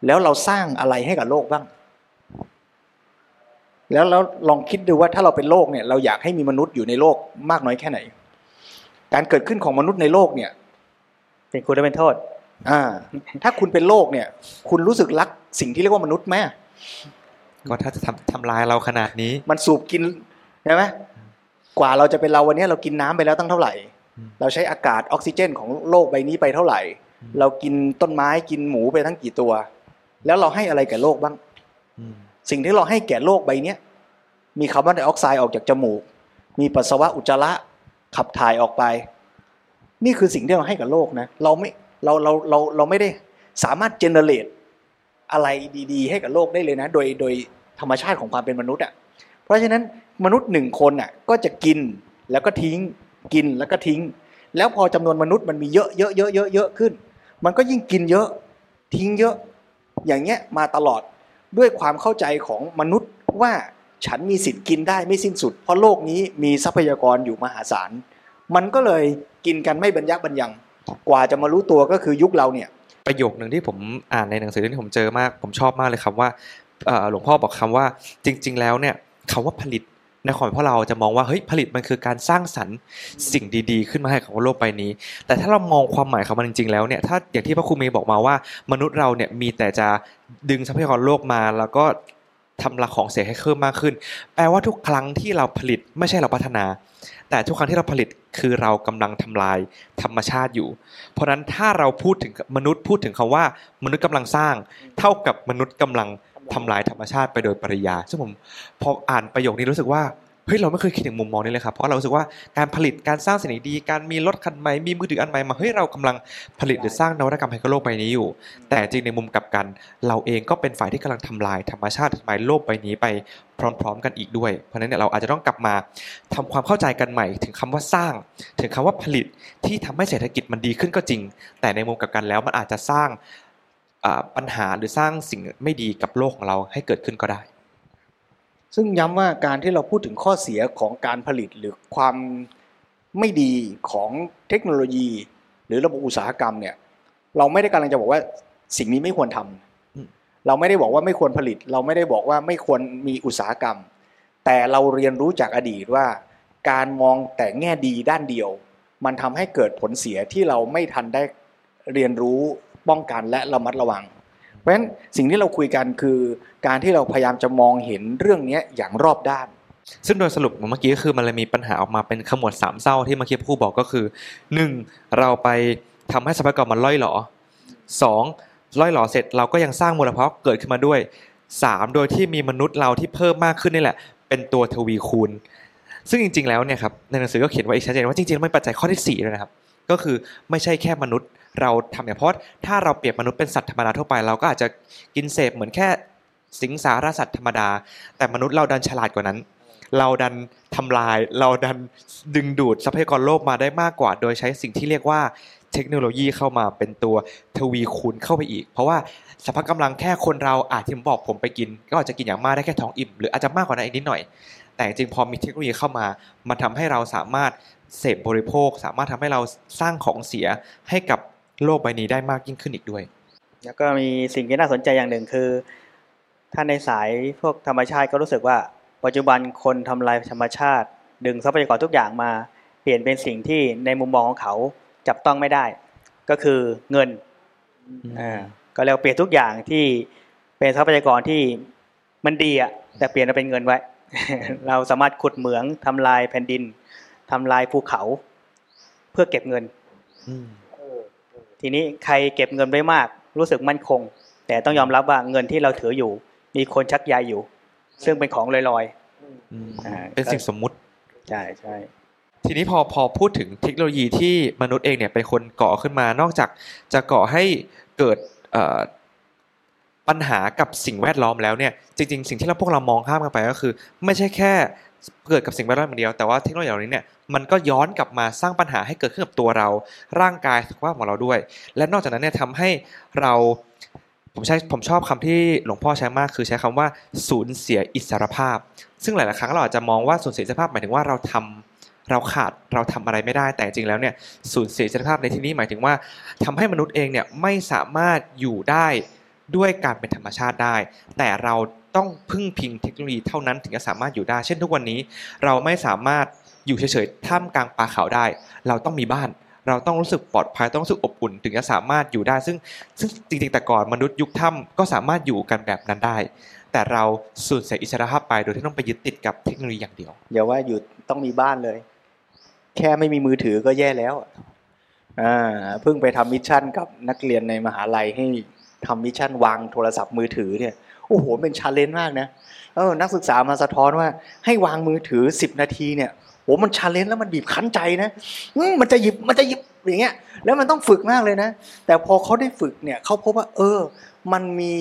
แล้วเราสร้างอะไรให้กับโลกบ้าง แล้วแล้วลองคิดดูว่าถ้าเราเป็นโลกเนี่ยเราอยากให้มีมนุษย์อยู่ในโลกมากน้อยแค่ไหน การเกิดขึ้นของมนุษย์ในโลกเนี่ย เป็นคุณและเป็นโทษอ่าถ้าคุณเป็นโลกเนี่ย คุณรู้สึกรักสิ่งที่เรียกว่ามนุษย์ไหมก็ถ้าจะทำทำลายเราขนาดนี้ มันสูบกินใช่ไหม กว่าเราจะเป็นเราวันนี้เรากินน้ำไปแล้วตั้งเท่าไหร่อืมเราใช้อากาศออกซิเจน ของโลกใบนี้ไปเท่าไหร่ เรากินต้นไม้กินหมูไปทั้งกี่ตัว แล้วเราให้อะไรแก่โลกบ้างอืมสิ่งที่เราให้แก่โลกใบเนี้ยมีคาร์บอนไดออกไซด์ออกจากจมูก มีปัสสาวะอุจจาระขับถ่ายออกไป นี่คือสิ่งที่เราให้กับโลกนะ เราไม่เราเราเราเราไม่ได้สามารถเจเนเรตอะไรดี ๆ ให้กับโลกได้เลยนะ โดยโดยธรรมชาติของความเป็นมนุษย์อะ เพราะฉะนั้น มนุษย์หนึ่งคนอะก็จะกินแล้วก็ทิ้งกินแล้วก็ทิ้ง แล้วพอจำนวนมนุษย์มันมีเยอะเยอะเยอะเยอะเยอะขึ้น มันก็ยิ่งกินเยอะทิ้งเยอะ อย่างเงี้ยมาตลอดด้วยความเข้าใจของมนุษย์ว่าฉันมีสิทธิ์กินได้ไม่สิ้นสุด เพราะโลกนี้มีทรัพยากรอยู่มหาศาล มันก็เลยกินกันไม่บรรยักบรรยัง กว่าจะมารู้ตัวก็คือยุคเราเนี่ย ประโยคหนึ่งที่ผมอ่านในหนังสือที่ผมเจอมาก ผมชอบมากเลยครับว่าหลวงพ่อบอกคำว่าจริง ๆ แล้วเนี่ยคำว่าผลิต ในความเพราะเราจะมองว่าเฮ้ยผลิตมันคือการสร้างสรรค์สิ่งดีๆ ขึ้นมาให้กับโลกใบนี้ แต่ถ้าเรามองความหมายของมันจริงๆแล้วเนี่ยถ้าอย่างที่พระครูเมย์บอกมาว่า มนุษย์เราเนี่ยมีแต่จะดึงทรัพยากรโลกมาแล้วก็ทำละของเสียให้เพิ่มมากขึ้น แปลว่าทุกครั้งที่เราผลิตไม่ใช่เราพัฒนา แต่ทุกครั้งที่เราผลิตคือเรากำลังทำลายธรรมชาติอยู่ เพราะฉะนั้นถ้าเราพูดถึงมนุษย์พูดถึงคำว่า มนุษย์กำลังสร้าง เท่ากับมนุษย์กำลัง ทำลายธรรมชาติไปโดยปริยาซึ่งผมพออ่านประโยคนี้รู้สึกว่าเฮ้ยเราไม่เคยคิดถึงมุมมองนี้เลยครับเพราะเรารู้สึกว่าการผลิตการสร้างสิ่งดี การมีรถคันใหม่มีมือถืออันใหม่มาเฮ้ยเรากำลังผลิตหรือสร้างนวัตกรรมให้กับโลกใบนี้อยู่ แต่จริงในมุมกลับกัน เราเองก็เป็นฝ่ายที่กำลังทำลายธรรมชาติทำลายโลกใบนี้ไปพร้อม ๆ กันอีกด้วย เพราะฉะนั้นเนี่ยเราอาจจะต้องกลับมาทำความเข้าใจกันใหม่ ถึงคำว่าสร้าง ถึงคำว่าผลิตที่ทำให้เศรษฐกิจมันดีขึ้นก็จริง แต่ในมุมกลับกันแล้วมันอาจจะสร้าง ปัญหาหรือสร้างสิ่งไม่ดีกับโลกของเราให้เกิดขึ้นก็ได้ ซึ่งย้ำว่าการที่เราพูดถึงข้อเสียของการผลิตหรือความไม่ดีของเทคโนโลยี หรือระบบอุตสาหกรรมเนี่ย เราไม่ได้กำลังจะบอกว่าสิ่งนี้ไม่ควรทำอืมเราไม่ได้บอกว่าไม่ควรผลิต เราไม่ได้บอกว่าไม่ควรมีอุตสาหกรรม แต่เราเรียนรู้จากอดีตว่า การมองแต่แง่ดีด้านเดียว มันทำให้เกิดผลเสียที่เราไม่ทันได้เรียนรู้ ป้องกันและระมัดระวัง เพราะฉะนั้นสิ่งที่เราคุยกันคือการที่เราพยายามจะมองเห็นเรื่องนี้อย่างรอบด้าน ซึ่งโดยสรุปเมื่อกี้ก็คือมันเลยมีปัญหาออกมาเป็นขมวดสามเศร้าที่เมื่อกี้ผู้บอกก็คือหนึ่งเราไปทำให้ทรัพยากรมันล่อยหลอสองล่อยหลอเสร็จเราก็ยังสร้างมลภาวะเกิดขึ้นมาด้วยสามโดยที่มีมนุษย์เราที่เพิ่มมากขึ้นนี่แหละ เป็นตัวทวีคูณ ซึ่งจริง ๆ แล้วเนี่ยครับในหนังสือก็เขียนไว้อีกชัดเจนว่าจริงๆแล้วมันปัจจัยข้อที่สี่ด้วยนะครับก็คือไม่ใช่แค่มนุษย์ เราทำอย่างเพราะถ้าเราเปรียบมนุษย์เป็นสัตว์ธรรมดาทั่วไป เราก็อาจจะกินเสพเหมือนแค่สิงสารสัตว์ธรรมดา แต่มนุษย์เราดันฉลาดกว่านั้น เราดันทำลาย เราดันดึงดูดทรัพยากรโลกมาได้มากกว่า โดยใช้สิ่งที่เรียกว่าเทคโนโลยีเข้ามาเป็นตัวทวีคูณเข้าไปอีก เพราะว่าสภาพกำลังแค่คนเราอาจที่ผมบอกผมไปกิน ก็อาจจะกินอย่างมากได้แค่ท้องอิ่มหรืออาจจะมากกว่านั้นอีกนิดหน่อย แต่จริงพอมีเทคโนโลยีเข้ามามันทำให้เราสามารถเสพบริโภค สามารถทำให้เราสร้างของเสียให้กับ โลกใบนี้ได้มากยิ่งขึ้นอีกด้วย แล้วก็มีสิ่งที่น่าสนใจอย่างหนึ่งคือถ้าในสายพวกธรรมชาติก็รู้สึกว่า ปัจจุบันคนทำลายธรรมชาติ ดึงทรัพยากรทุกอย่างมา เปลี่ยนเป็นสิ่งที่ในมุมมองของเขาจับต้องไม่ได้ ก็คือเงินอ่าก็เรียกว่าเปลี่ยนทุกอย่างที่เป็นทรัพยากรที่มันดีอะแต่เปลี่ยนมาเป็นเงินไว้ เราสามารถขุดเหมืองทำลายแผ่นดินทำลายภูเขา เพื่อเก็บเงินอืม ทีนี้ใครเก็บเงินไว้มาก รู้สึกมั่นคง แต่ต้องยอมรับว่าเงินที่เราถืออยู่ มีคนชักใยอยู่ ซึ่งเป็นของลอยอืมอ่าเป็นสิ่งสมมุติๆใช่ใช่ทีนี้พอพอพูดถึงเทคโนโลยีที่มนุษย์เองเนี่ยเป็นคนก่อขึ้นมานอกจากจะก่อให้เกิดเอ่อปัญหากับสิ่งแวดล้อมแล้วเนี่ยจริง ๆ สิ่งที่เราพวกเรามองข้ามกันไปก็คือ ไม่ใช่แค่ เกิดกับสิ่งแวดล้อมอย่างเดียว แต่ว่าเทคโนโลยีเหล่านี้เนี่ยมันก็ย้อนกลับมาสร้างปัญหาให้เกิดขึ้นกับตัวเรา ร่างกายสุขภาพของเราด้วย และนอกจากนั้นเนี่ยทำให้เราผมใช้ผมชอบคำที่หลวงพ่อใช้มากคือใช้คำว่าสูญเสียอิสรภาพ ซึ่งหลายๆครั้งเราอาจจะมองว่าสูญเสียอิสรภาพหมายถึงว่าเราทำเราขาดเราทำอะไรไม่ได้แต่จริงๆแล้วเนี่ยสูญเสียอิสรภาพในที่นี้หมายถึงว่าทำให้มนุษย์เองเนี่ยไม่สามารถอยู่ได้ ด้วยการเป็นธรรมชาติได้ แต่เราต้องพึ่งพิงเทคโนโลยีเท่านั้นถึงจะสามารถอยู่ได้ เช่นทุกวันนี้เราไม่สามารถอยู่เฉยๆท่ามกลางป่าเขาได้ เราต้องมีบ้าน เราต้องรู้สึกปลอดภัยต้องรู้สึกอบอุ่นถึงจะสามารถอยู่ได้ ซึ่งซึ่งจริงๆแต่ก่อนมนุษย์ยุคถ้ำก็สามารถอยู่กันแบบนั้นได้ แต่เราสูญเสียอิสรภาพไปโดยที่ต้องไปยึดติดกับเทคโนโลยีอย่างเดียวอย่าว่าอยู่ต้องมีบ้านเลย แค่ไม่มีมือถือก็แย่แล้วอ่าเพิ่งไปทำ mission กับนักเรียนในมหาลัยให้ ทำ mission วางโทรศัพท์มือถือเนี่ยโอ้โหเป็น challenge มากนะเออนักศึกษามาสะท้อนว่าให้วางมือถือสิบนาทีเนี่ยโอ้มัน challenge แล้วมันบีบคั้นใจนะอืมมันจะหยิบมันจะหยิบอย่างเงี้ยแล้วมันต้องฝึกมากเลยนะ แต่พอเขาได้ฝึกเนี่ยเขาพบว่า เออ มันมี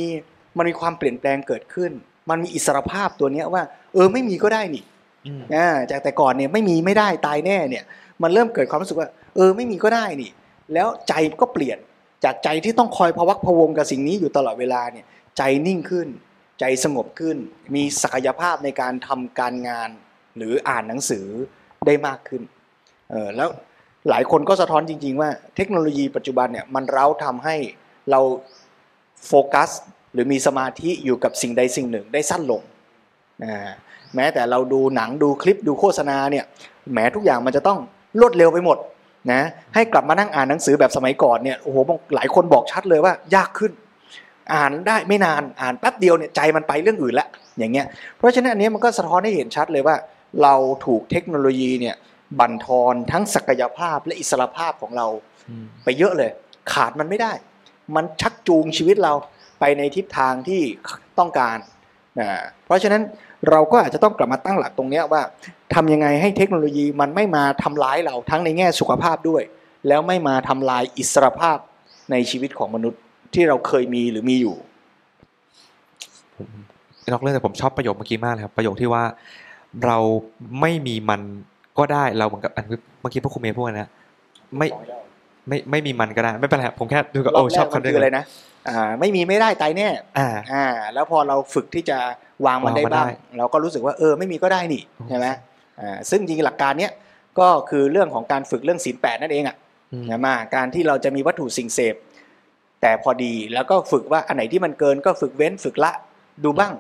มันมีความเปลี่ยนแปลงเกิดขึ้น มันมีอิสรภาพตัวเนี้ยว่า เออไม่มีก็ได้นี่อืมอ่าจากแต่ก่อนเนี่ยไม่มีไม่ได้ตายแน่เนี่ย มันเริ่มเกิดความรู้สึกว่า เออไม่มีก็ได้นี่ แล้วใจก็เปลี่ยน จากใจที่ต้องคอยพวักพวงกับสิ่งนี้อยู่ตลอดเวลาเนี่ยใจนิ่งขึ้น ใจสงบขึ้น มีศักยภาพในการทำการงาน หรืออ่านหนังสือได้มากขึ้นเออแล้วหลายคนก็สะท้อนจริง ๆ ว่าเทคโนโลยีปัจจุบันเนี่ยมันเร้าทำให้เราโฟกัสหรือมีสมาธิอยู่กับสิ่งใดสิ่งหนึ่งได้สั้นลงอ่าแม้แต่เราดูหนังดูคลิปดูโฆษณาเนี่ยแหมทุกอย่างมันจะต้องรวดเร็วไปหมด นะให้กลับมานั่งอ่านหนังสือแบบสมัยก่อนเนี่ยโอ้โหบางหลายคนบอกชัดเลยว่ายากขึ้น อ่านได้ไม่นานอ่านแป๊บเดียวเนี่ยใจมันไปเรื่องอื่นละอย่างเงี้ยเพราะฉะนั้นอันนี้มันก็สะท้อนให้เห็นชัดเลยว่า เราถูกเทคโนโลยีเนี่ยบั่นทอนทั้งศักยภาพและอิสรภาพของเราไปเยอะเลย ขาดมันไม่ได้ มันชักจูงชีวิตเราไปในทิศทางที่ต้องการนะเพราะฉะนั้น เราก็อาจจะต้องกลับมาตั้งหลักตรงเนี้ยว่าทำยังไงให้เทคโนโลยีมันไม่มาทำร้ายเราทั้งในแง่สุขภาพด้วย แล้วไม่มาทำลายอิสรภาพในชีวิตของมนุษย์ที่เราเคยมีหรือมีอยู่ผมนอกเรื่องแต่ผมชอบประโยคเมื่อกี้มากเลยครับ ประโยคที่ว่าเราไม่มีมันก็ได้เราเหมือนกับอันเมื่อกี้พวกคุณเมย์พูดนะไม่ไม่ไม่มีมันก็ได้ ไม่เป็นไรครับผมแค่ดูกับรโอ้อบแรชอบกมันคำนี้คืออะไรนะอ่า ไม่มีไม่ได้ตายแน่อ่าอ่าแล้วพอเราฝึกที่จะวางมันได้วางมันได้บ้าง เราก็รู้สึกว่าเออไม่มีก็ได้นี่ใช่ไหมอ่าซึ่งจริงๆหลักการเนี้ยก็คือเรื่องของการฝึกเรื่องศีลแปดนั่นเองอะอืมนะมาการที่เราจะมีวัตถุสิ่งเสพ แต่พอดีแล้วก็ฝึกว่าอันไหนที่มันเกินก็ฝึกเว้นฝึกละดูบ้าง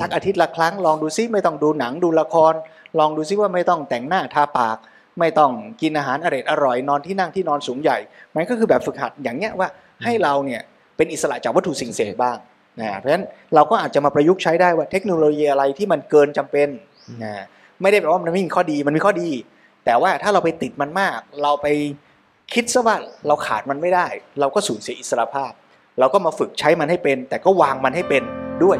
สักอาทิตย์ละครั้งลองดูซิไม่ต้องดูหนังดูละคร ลองดูซิว่าไม่ต้องแต่งหน้าทาปาก ไม่ต้องกินอาหารอร่อยอร่อยนอนที่นั่งที่นอนสูงใหญ่ มันก็คือแบบฝึกหัดอย่างเงี้ยว่าให้เราเนี่ย เป็นอิสระจากวัตถุสิ่งเสพบ้างนะเพราะฉะนั้นเราก็อาจจะมาประยุกต์ใช้ได้ว่าเทคโนโลยีอะไรที่มันเกินจำเป็นนะไม่ได้แปลว่ามันไม่มีข้อดีมันมีข้อดี แต่ว่าถ้าเราไปติดมันมาก เราไปคิดซะว่าเราขาดมันไม่ได้ เราก็สูญเสียอิสรภาพ เราก็มาฝึกใช้มันให้เป็น แต่ก็วางมันให้เป็นด้วย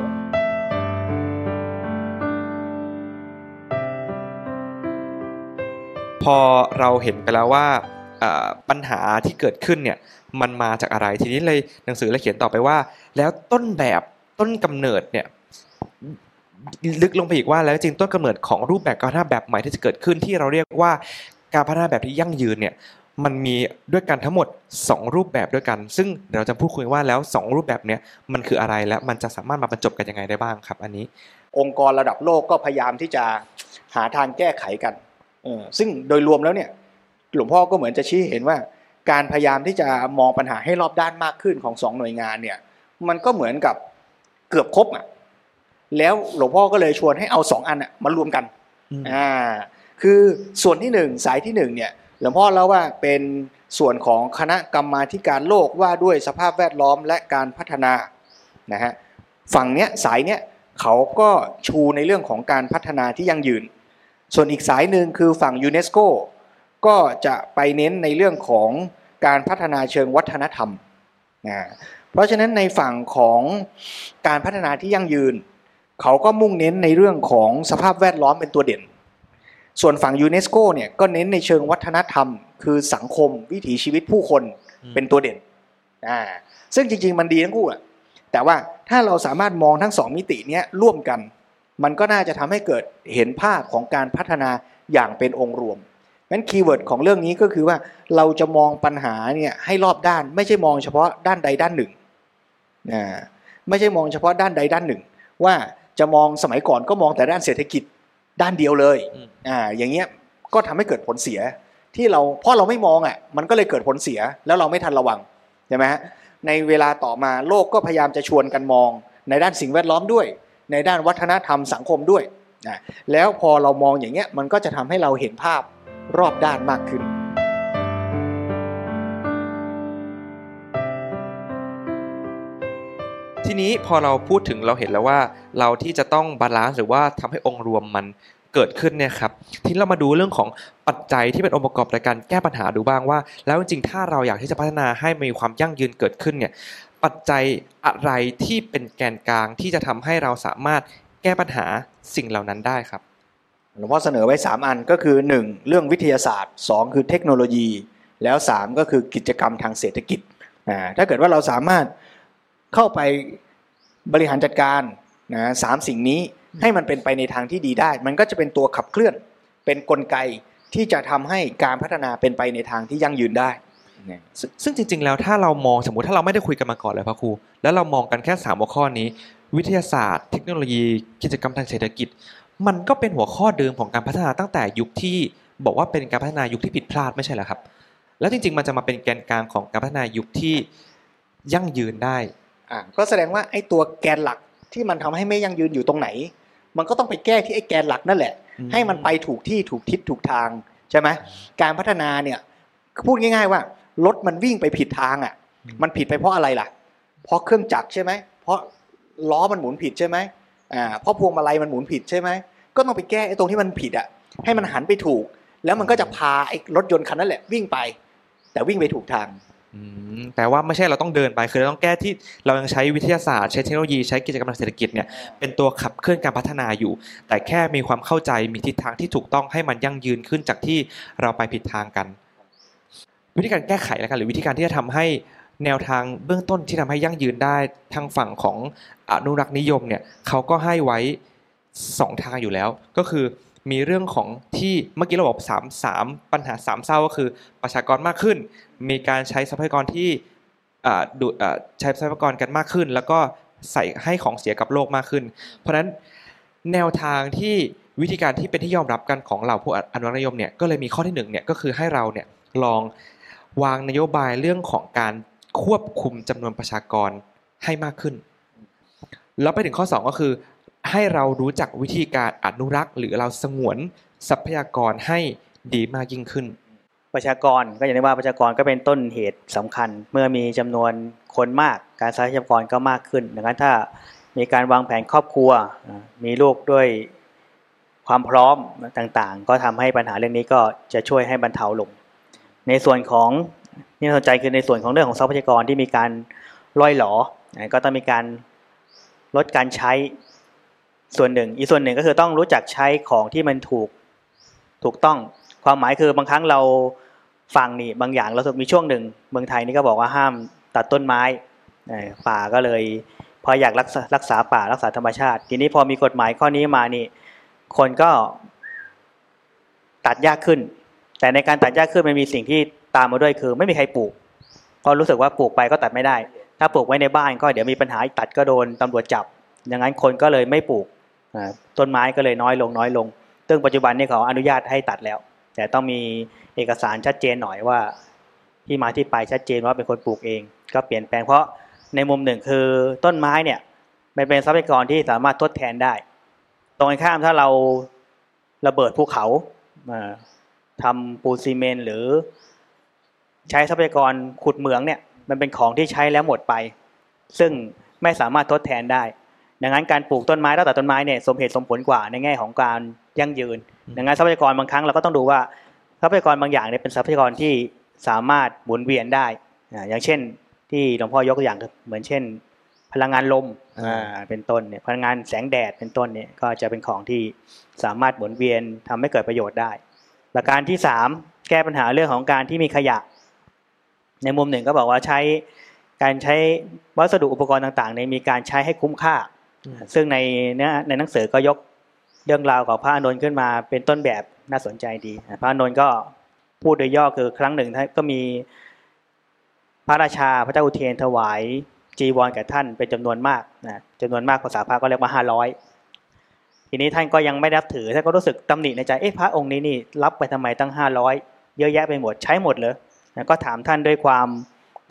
พอเราเห็นไปแล้วว่าเอ่อปัญหาที่เกิดขึ้นเนี่ย มันมาจากอะไร ทีนี้เลยหนังสือเลยเขียนต่อไปว่า แล้วต้นแบบต้นกำเนิดเนี่ยลึกลงไปอีกว่าแล้วจริงต้นกำเนิดของรูปแบบการพัฒนาแบบใหม่ที่จะเกิดขึ้นที่เราเรียกว่าการพัฒนาแบบที่ยั่งยืนเนี่ยมันมีด้วยกันทั้งหมด 2 รูปแบบด้วยกัน ซึ่งเราจะพูดคุยว่าแล้ว 2 รูปแบบเนี้ยมันคืออะไรและมันจะสามารถมาบรรจบกันยังไงได้บ้างครับ อันนี้ องค์กรระดับโลกก็พยายามที่จะหาทางแก้ไขกันซึ่งโดยรวมแล้วเนี่ยหลวงพ่อก็เหมือนจะชี้เห็นว่า การพยายามที่จะมองปัญหาให้รอบด้านมากขึ้นของสองหน่วยงานเนี่ย มันก็เหมือนกับเกือบครบอะแล้วหลวงพ่อก็เลยชวนให้เอาสองอันอะมารวมกันอืมอ่าคือส่วนที่หนึ่งสายที่หนึ่งเนี่ยหลวงพ่อเล่าว่าเป็นส่วนของคณะกรรมาธิการโลกว่าด้วยสภาพแวดล้อมและการพัฒนานะฮะฝั่งเนี้ยสายเนี้ยเขาก็ชูในเรื่องของการพัฒนาที่ยั่งยืน ส่วนอีกสายหนึ่งคือฝั่งยูเนสโก ก็จะไปเน้นในเรื่องของการพัฒนาเชิงวัฒนธรรมนะเพราะฉะนั้นในฝั่งของการพัฒนาที่ยั่งยืน เขาก็มุ่งเน้นในเรื่องของสภาพแวดล้อมเป็นตัวเด่น ส่วนฝั่งยูเนสโกเนี่ยก็เน้นในเชิงวัฒนธรรม คือสังคมวิถีชีวิตผู้คนอืมเป็นตัวเด่นอ่าซึ่งจริง ๆ มันดีทั้งคู่อะแต่ว่าถ้าเราสามารถมองทั้งสองมิติเนี้ยร่วมกัน มันก็น่าจะทำให้เกิดเห็นภาพของการพัฒนาอย่างเป็นองค์รวม งั้น keyword ของเรื่องนี้ก็คือว่าเราจะมองปัญหาเนี่ยให้รอบด้านไม่ใช่มองเฉพาะด้านใดด้านหนึ่งอ่าไม่ใช่มองเฉพาะด้านใดด้านหนึ่ง ว่าจะมองสมัยก่อนก็มองแต่ด้านเศรษฐกิจด้านเดียวเลยอืมอ่าอย่างเงี้ยก็ทำให้เกิดผลเสียที่เราเพราะเราไม่มองอะมันก็เลยเกิดผลเสียแล้วเราไม่ทันระวังใช่ไหมฮะในเวลาต่อมาโลกก็พยายามจะชวนกันมอง ในด้านสิ่งแวดล้อมด้วย ในด้านวัฒนธรรมสังคมด้วยนะแล้วพอเรามองอย่างเงี้ยมันก็จะทำให้เราเห็นภาพ รอบด้านมากขึ้น ทีนี้พอเราพูดถึงเราเห็นแล้วว่า เราที่จะต้อง balance หรือว่าทำให้องค์รวมมันเกิดขึ้นเนี่ยครับทีนี้เรามาดูเรื่องของปัจจัยที่เป็นองค์ประกอบในการแก้ปัญหาดูบ้างว่า แล้วจริงๆถ้าเราอยากที่จะพัฒนาให้มีความยั่งยืนเกิดขึ้นเนี่ยปัจจัยอะไรที่เป็นแกนกลางที่จะทำให้เราสามารถแก้ปัญหาสิ่งเหล่านั้นได้ครับ หลวงพ่อเสนอไว้ 3 อันก็คือ 1 เรื่องวิทยาศาสตร์ 2 คือเทคโนโลยี แล้ว 3 ก็คือกิจกรรมทางเศรษฐกิจถ้าเกิดว่าเราสามารถเข้าไปบริหารจัดการนะสามสิ่งนี้ให้มันเป็นไปในทางที่ดีได้ มันก็จะเป็นตัวขับเคลื่อนเป็นกลไกที่จะทำให้การพัฒนาเป็นไปในทางที่ยั่งยืนได้ซึ่งซึ่งจริง ๆ แล้วถ้าเรามองสมมติถ้าเราไม่ได้คุยกันมาก่อนเลยพระครู แล้วเรามองกันแค่สามหัวข้อนี้ วิทยาศาสตร์ เทคโนโลยี กิจกรรมทางเศรษฐกิจ มันก็เป็นหัวข้อเดิมของการพัฒนาตั้งแต่ยุคที่บอกว่าเป็นการพัฒนายุคที่ผิดพลาดไม่ใช่เหรอครับ แล้วจริง ๆ มันจะมาเป็นแกนกลางของการพัฒนายุคที่ยั่งยืนได้อ่าก็แสดงว่าไอ้ตัวแกนหลักที่มันทำให้ไม่ยั่งยืนอยู่ตรงไหน มันก็ต้องไปแก้ที่ไอ้แกนหลักนั่นแหละอืมให้มันไปถูกที่ถูกทิศถูกทางใช่ไหมการพัฒนาเนี่ยพูดง่าย ๆว่ารถมันวิ่งไปผิดทางอะ มันผิดไปเพราะอะไรล่ะ เพราะเครื่องจักรใช่ไหมเพราะล้อมันหมุนผิดใช่ไหมอ่าเพราะพวงมาลัยมันหมุนผิดใช่ไหม ก็ต้องไปแก้ไอ้ตรงที่มันผิดอะให้มันหันไปถูก แล้วมันก็จะพาไอ้รถยนต์คันนั้นแหละ วิ่งไป แต่วิ่งไปถูกทางแต่ว่าไม่ใช่เราต้องเดินไปคือเราต้องแก้ที่เรายังใช้วิทยาศาสตร์ ใช้เทคโนโลยีใช้กิจกรรมทางเศรษฐกิจเนี่ยเป็นตัวขับเคลื่อนการพัฒนาอยู่ แต่แค่มีความเข้าใจมีทิศทางที่ถูกต้องให้มันยั่งยืนขึ้นจากที่เราไปผิดทางกัน วิธีการแก้ไขแล้วกันหรือวิธีการที่จะทำให้แนวทางเบื้องต้นที่ทำให้ยั่งยืนได้ทางฝั่งของอนุรักษ์นิยมเนี่ยเขาก็ให้ไว้ สองทางอยู่แล้ว ก็คือมีเรื่องของที่เมื่อกี้เราบอกสามสามปัญหาสามเศร้าก็คือประชากรมากขึ้น มีการใช้ทรัพยากรที่ดูใช้ทรัพยากรกันมากขึ้น แล้วก็ใส่ให้ของเสียกับโลกมากขึ้น เพราะฉะนั้นแนวทางที่วิธีการที่เป็นที่ยอมรับกันของเราผู้อนุรักษ์นิยมเนี่ยก็เลยมีข้อที่หนึ่งเนี่ยก็คือให้เราเนี่ยลองวางนโยบายเรื่องของการควบคุมจำนวนประชากรให้มากขึ้น แล้วไปถึงข้อ 2 ก็คือ ให้เรารู้จักวิธีการอนุรักษ์ หรือเราสงวนทรัพยากรให้ดีมากยิ่งขึ้น ประชากรก็อย่างที่ว่าประชากรก็เป็นต้นเหตุสำคัญ เมื่อมีจำนวนคนมาก การทรัพยากรก็มากขึ้นดังนั้นถ้ามีการวางแผนครอบครัว มีลูกด้วยความพร้อมต่างๆ ก็ทำให้ปัญหาเรื่องนี้ก็จะช่วยให้บรรเทาลง ในส่วนของที่น่าสนใจคือในส่วนของเรื่องของทรัพยากรที่มีการล่อยหลอก็ต้องมีการลดการใช้ ส่วนหนึ่ง อีกส่วนหนึ่งก็คือต้องรู้จักใช้ของที่มันถูกถูกต้อง ความหมายคือบางครั้งเราฟังนี่บางอย่างเราสึกมีช่วงหนึ่ง เมืองไทยนี่ก็บอกว่าห้ามตัดต้นไม้ป่าก็เลยพออยากรักษารักษาป่ารักษาธรรมชาติ ทีนี้พอมีกฎหมายข้อนี้มานี่ คนก็ตัดยากขึ้น แต่ในการตัดยากขึ้นมันมีสิ่งที่ตามมาด้วยคือ ไม่มีใครปลูกเพราะรู้สึกว่าปลูกไปก็ตัดไม่ได้ ถ้าปลูกไว้ในบ้านก็เดี๋ยวมีปัญหาตัดก็โดนตำรวจจับอย่างนั้นคนก็เลยไม่ปลูก ต้นไม้ก็เลยน้อยลงน้อยลง ซึ่งปัจจุบันนี้เขาอนุญาตให้ตัดแล้ว แต่ต้องมีเอกสารชัดเจนหน่อยว่า ที่มาที่ไปชัดเจนว่าเป็นคนปลูกเอง ก็เปลี่ยนแปลงเพราะในมุมหนึ่งคือต้นไม้เนี่ยมันเป็นทรัพยากรที่สามารถทดแทนได้ ตรงข้ามถ้าเราระเบิดภูเขาทำปูนซีเมนหรือใช้ทรัพยากรขุดเหมืองเนี่ยมันเป็นของที่ใช้แล้วหมดไป ซึ่งไม่สามารถทดแทนได้ ดังนั้นการปลูกต้นไม้แล้วแต่ต้นไม้เนี่ยสมเหตุสมผลกว่าในแง่ของการยั่งยืน ดังนั้นทรัพยากรบางครั้งเราก็ต้องดูว่าทรัพยากรบางอย่างเนี่ยเป็นทรัพยากรที่สามารถหมุนเวียนได้ อย่างเช่นที่หลวงพ่อยกตัวอย่างเหมือนเช่น พลังงานลมอ่าเป็นต้นเนี่ยพลังงานแสงแดดเป็นต้นเนี่ยก็จะเป็นของที่สามารถหมุนเวียนทำให้เกิดประโยชน์ได้ ประการที่สามแก้ปัญหาเรื่องของการที่มีขยะ ในมุมหนึ่งก็บอกว่าใช้การใช้วัสดุอุปกรณ์ต่างๆในมีการใช้ให้คุ้มค่า ซึ่งในเนื้อในหนังสือก็ยกเรื่องราวของพระอานนท์ขึ้นมาเป็นต้นแบบน่าสนใจดี พระอานนท์ก็พูดโดยย่อคือครั้งหนึ่งก็มีพระราชาพระเจ้าอุเทนถวายจีวรแก่ท่านเป็นจำนวนมากนะจำนวนมากภาษาพระก็เรียกว่าห้าร้อยทีนี้ท่านก็ยังไม่รับถือท่านก็รู้สึกตำหนิในใจเอ๊ะพระองค์นี้นี่รับไปทำไมตั้งห้าร้อยเยอะแยะไปหมดใช้หมดเลยนะก็ถามท่านด้วยความ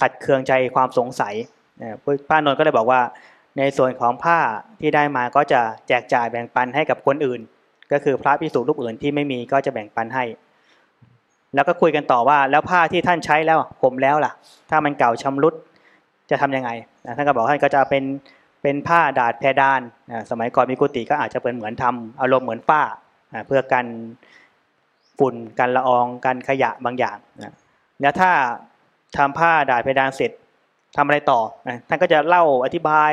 ขัดเคืองใจความสงสัยนะพระนนท์ก็เลยบอกว่า ในส่วนของผ้าที่ได้มาก็จะแจกจ่ายแบ่งปันให้กับคนอื่น ก็คือพระพิสุรูปอื่นที่ไม่มีก็จะแบ่งปันให้ แล้วก็คุยกันต่อว่าแล้วผ้าที่ท่านใช้แล้วผมแล้วล่ะ ถ้ามันเก่าชำรุดจะทํำยังไงท่านก็บอกท่านก็จะเป็นเป็นผ้าดาดแพดานสมัยก่อนมีกุฏิก็อาจจะเป็นเหมือนทำอารมณ์เหมือนฝ้าเพื่อกันฝุ่นกันละอองกันขยะบางอย่างแล้วถ้าทำผ้าดาดเพดานเสร็จ ทำอะไรต่อท่านก็จะเล่าอธิบาย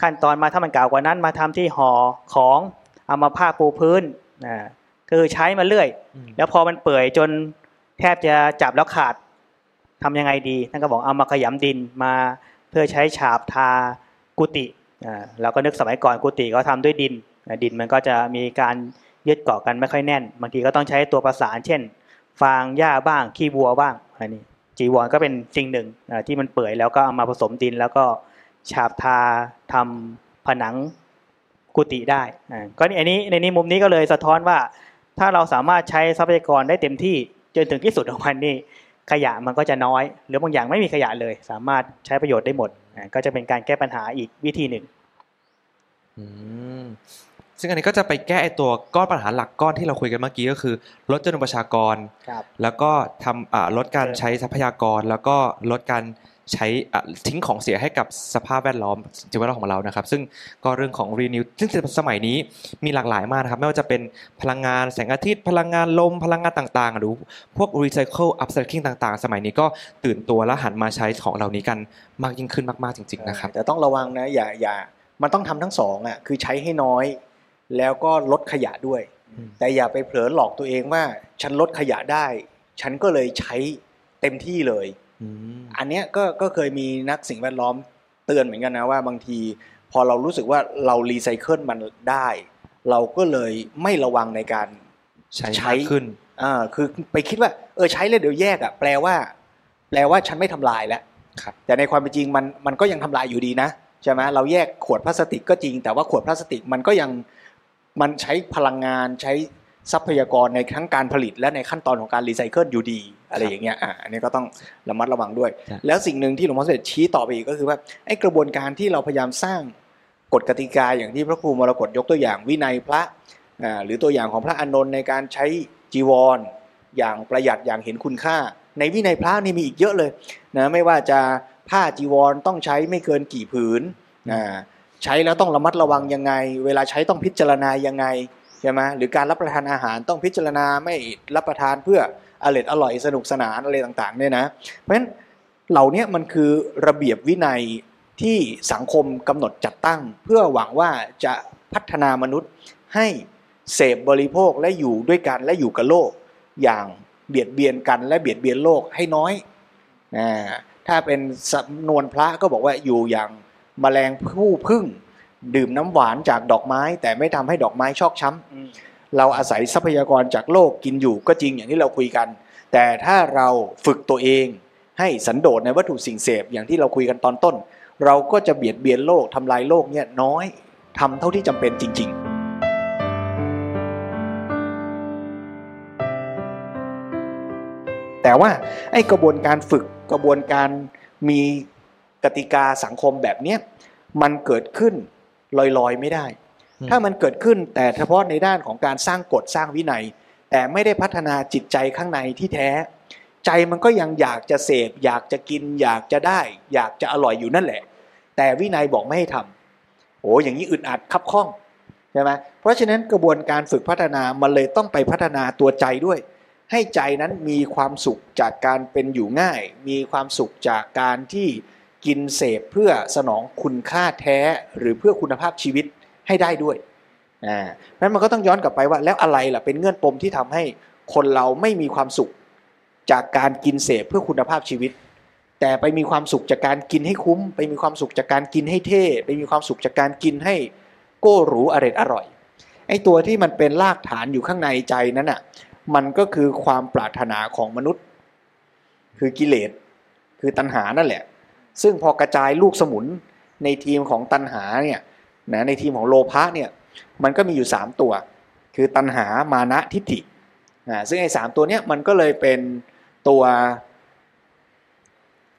ขั้นตอนมาถ้ามันเก่ากว่านั้น มาทำที่ห่อของเอามาผ้าปูพื้นคือใช้มาเรื่อย แล้วพอมันเปื่อยจนแทบจะจับแล้วขาดทำยังไงดีท่านก็บอกเอามาขยำดินมาเพื่อใช้ฉาบทากุฏิเราก็นึกสมัยก่อนกุฏิก็ทำด้วยดิน ดินมันก็จะมีการยึดเกาะกันไม่ค่อยแน่น บางทีก็ต้องใช้ตัวประสาน เช่น ฟางหญ้าบ้างขี้วัวบ้างอันนี้ จีวรก็เป็นสิ่งหนึ่งที่มันเปื่อยแล้วก็เอามาผสมดิน แล้วก็ฉาบทาทำผนังกุฏิได้ก็นี่อันนี้ในนี้มุมนี้ก็เลยสะท้อนว่า ถ้าเราสามารถใช้ทรัพยากรได้เต็มที่จนถึงที่สุดของมันนี่ขยะมันก็จะน้อย หรือบางอย่างไม่มีขยะเลย สามารถใช้ประโยชน์ได้หมด ก็จะเป็นการแก้ปัญหาอีกวิธีหนึ่ง ซึ่งอันนี้ก็จะไปแก้ไอตัวก้อนปัญหาหลักก้อนที่เราคุยกันเมื่อกี้ก็คือ ลดจำนวนประชากร แล้วก็ทำลดการใช้ทรัพยากร แล้วก็ลดการใช้ทิ้งของเสียให้กับสภาพแวดล้อมสิ่งแวดล้อมของเรานะครับ ซึ่งก็เรื่องของ renew ซึ่งสมัยนี้มีหลากหลายมากนะครับ ไม่ว่าจะเป็นพลังงานแสงอาทิตย์ พลังงานลม พลังงานต่างๆ หรือพวก recycle upcycling ต่างๆ สมัยนี้ก็ตื่นตัวและหันมาใช้ของเหล่านี้กันมากยิ่งขึ้นมากๆจริง ๆ นะครับ แต่ต้องระวังนะอย่าอย่ามันต้องทำทั้งสองอะคือใช้ให้น้อย แล้วก็ลดขยะด้วย แต่อย่าไปเผลอหลอกตัวเองว่า ฉันลดขยะได้ ฉันก็เลยใช้เต็มที่เลยอันเนี้ยก็ก็เคยมีนักสิ่งแวดล้อมเตือนเหมือนกันนะว่าบางที พอเรารู้สึกว่าเรารีไซเคิลมันได้ เราก็เลยไม่ระวังในการใช้ใช้ขึ้นอ่าคือไปคิดว่า เออใช้เลยเดี๋ยวแยกอะแปลว่า แปลว่าฉันไม่ทำลายแล้วแต่ในความเป็นจริงมันมันก็ยังทำลายอยู่ดีนะใช่ไหมเราแยกขวดพลาสติกก็จริง แต่ว่าขวดพลาสติกมันก็ยัง มันใช้พลังงานใช้ทรัพยากรในทั้งการผลิตและในขั้นตอนของการรีไซเคิลอยู่ดี อะไรอย่างเงี้ยอ่าอันนี้ก็ต้องระมัดระวังด้วย แล้วสิ่งหนึ่งที่หลวงพ่อสมเด็จชี้ต่อไปอีกก็คือว่าไอ้กระบวนการที่เราพยายามสร้างกฎกติกาอย่างที่พระครูมรกตยกตัวอย่างวินัยพระอ่าหรือตัวอย่างของพระอานนท์ในการใช้จีวร อย่างประหยัดอย่างเห็นคุณค่า ในวินัยพระนี่มีอีกเยอะเลยนะไม่ว่าจะผ้าจีวรต้องใช้ไม่เกินกี่ผืนอ่า ใช้แล้วต้องระมัดระวังยังไง เวลาใช้ต้องพิจารณายังไงใช่ไหมหรือการรับประทานอาหารต้องพิจารณาไม่รับประทานเพื่ออร่อยอร่อยสนุกสนานอะไรต่างๆเนี่ยนะ เพราะฉะนั้นเหล่านี้มันคือระเบียบวินัยที่สังคมกำหนดจัดตั้ง เพื่อหวังว่าจะพัฒนามนุษย์ให้เสพบริโภคและอยู่ด้วยกันและอยู่กับโลก อย่างเบียดเบียนกันและเบียดเบียนโลกให้น้อยนะถ้าเป็นสำนวนพระก็บอกว่าอยู่อย่าง มแมลงผู้พึ่ง ดื่มน้ำหวานจากดอกไม้ แต่ไม่ทำให้ดอกไม้ชอกช้ำเราอาศัยทรัพยากรจากโลกกินอยู่ก็จริงอย่างที่เราคุยกันแแต่ถ้าเราฝึกตัวเองให้สันโดษในวัตถุสิ่งเสพอย่างที่เราคุยกันตอนต้น เราก็จะเบียดเบียนโลกทำลายโลกเนี่ยน้อยทำเท่าที่จำเป็นจริง ๆแต่ว่าไอ้กระบวนการฝึกกระบวนการมี กติกาสังคมแบบเนี้ยมันเกิดขึ้นลอยๆไม่ได้อืมถ้ามันเกิดขึ้นแต่เฉพาะในด้านของการสร้างกฎสร้างวินัย แต่ไม่ได้พัฒนาจิตใจข้างในที่แท้ ใจมันก็ยังอยากจะเสพ อยากจะกิน อยากจะได้ อยากจะอร่อยอยู่นั่นแหละ แต่วินัยบอกไม่ให้ทำโอ้อย่างนี้อึดอัดคับข้องใช่ไหมเพราะฉะนั้นกระบวนการฝึกพัฒนามันเลยต้องไปพัฒนาตัวใจด้วย ให้ใจนั้นมีความสุขจากการเป็นอยู่ง่าย มีความสุขจากการที่ กินเสพเพื่อสนองคุณค่าแท้หรือเพื่อคุณภาพชีวิตให้ได้ด้วยอ่าเพราะนั้นมันก็ต้องย้อนกลับไปว่า แล้วอะไรล่ะเป็นเงื่อนปมที่ทำให้คนเราไม่มีความสุขจากการกินเสพเพื่อคุณภาพชีวิต แต่ไปมีความสุขจากการกินให้คุ้ม ไปมีความสุขจากการกินให้เท่ไปมีความสุขจากการกินให้โก้หรูอร่อยอร่อยไอ้ตัวที่มันเป็นรากฐานอยู่ข้างในใจนั้นอะมันก็คือความปรารถนาของมนุษย์ คือกิเลสคือตัณหานั่นแหละ ซึ่งพอกระจายลูกสมุนในทีมของตัณหาเนี่ยนะในทีมของโลภะเนี่ยมันก็มีอยู่ 3 ตัว คือตัณหามานะทิฏฐินะซึ่งไอ้สามตัวเนี้ยมันก็เลยเป็นตัว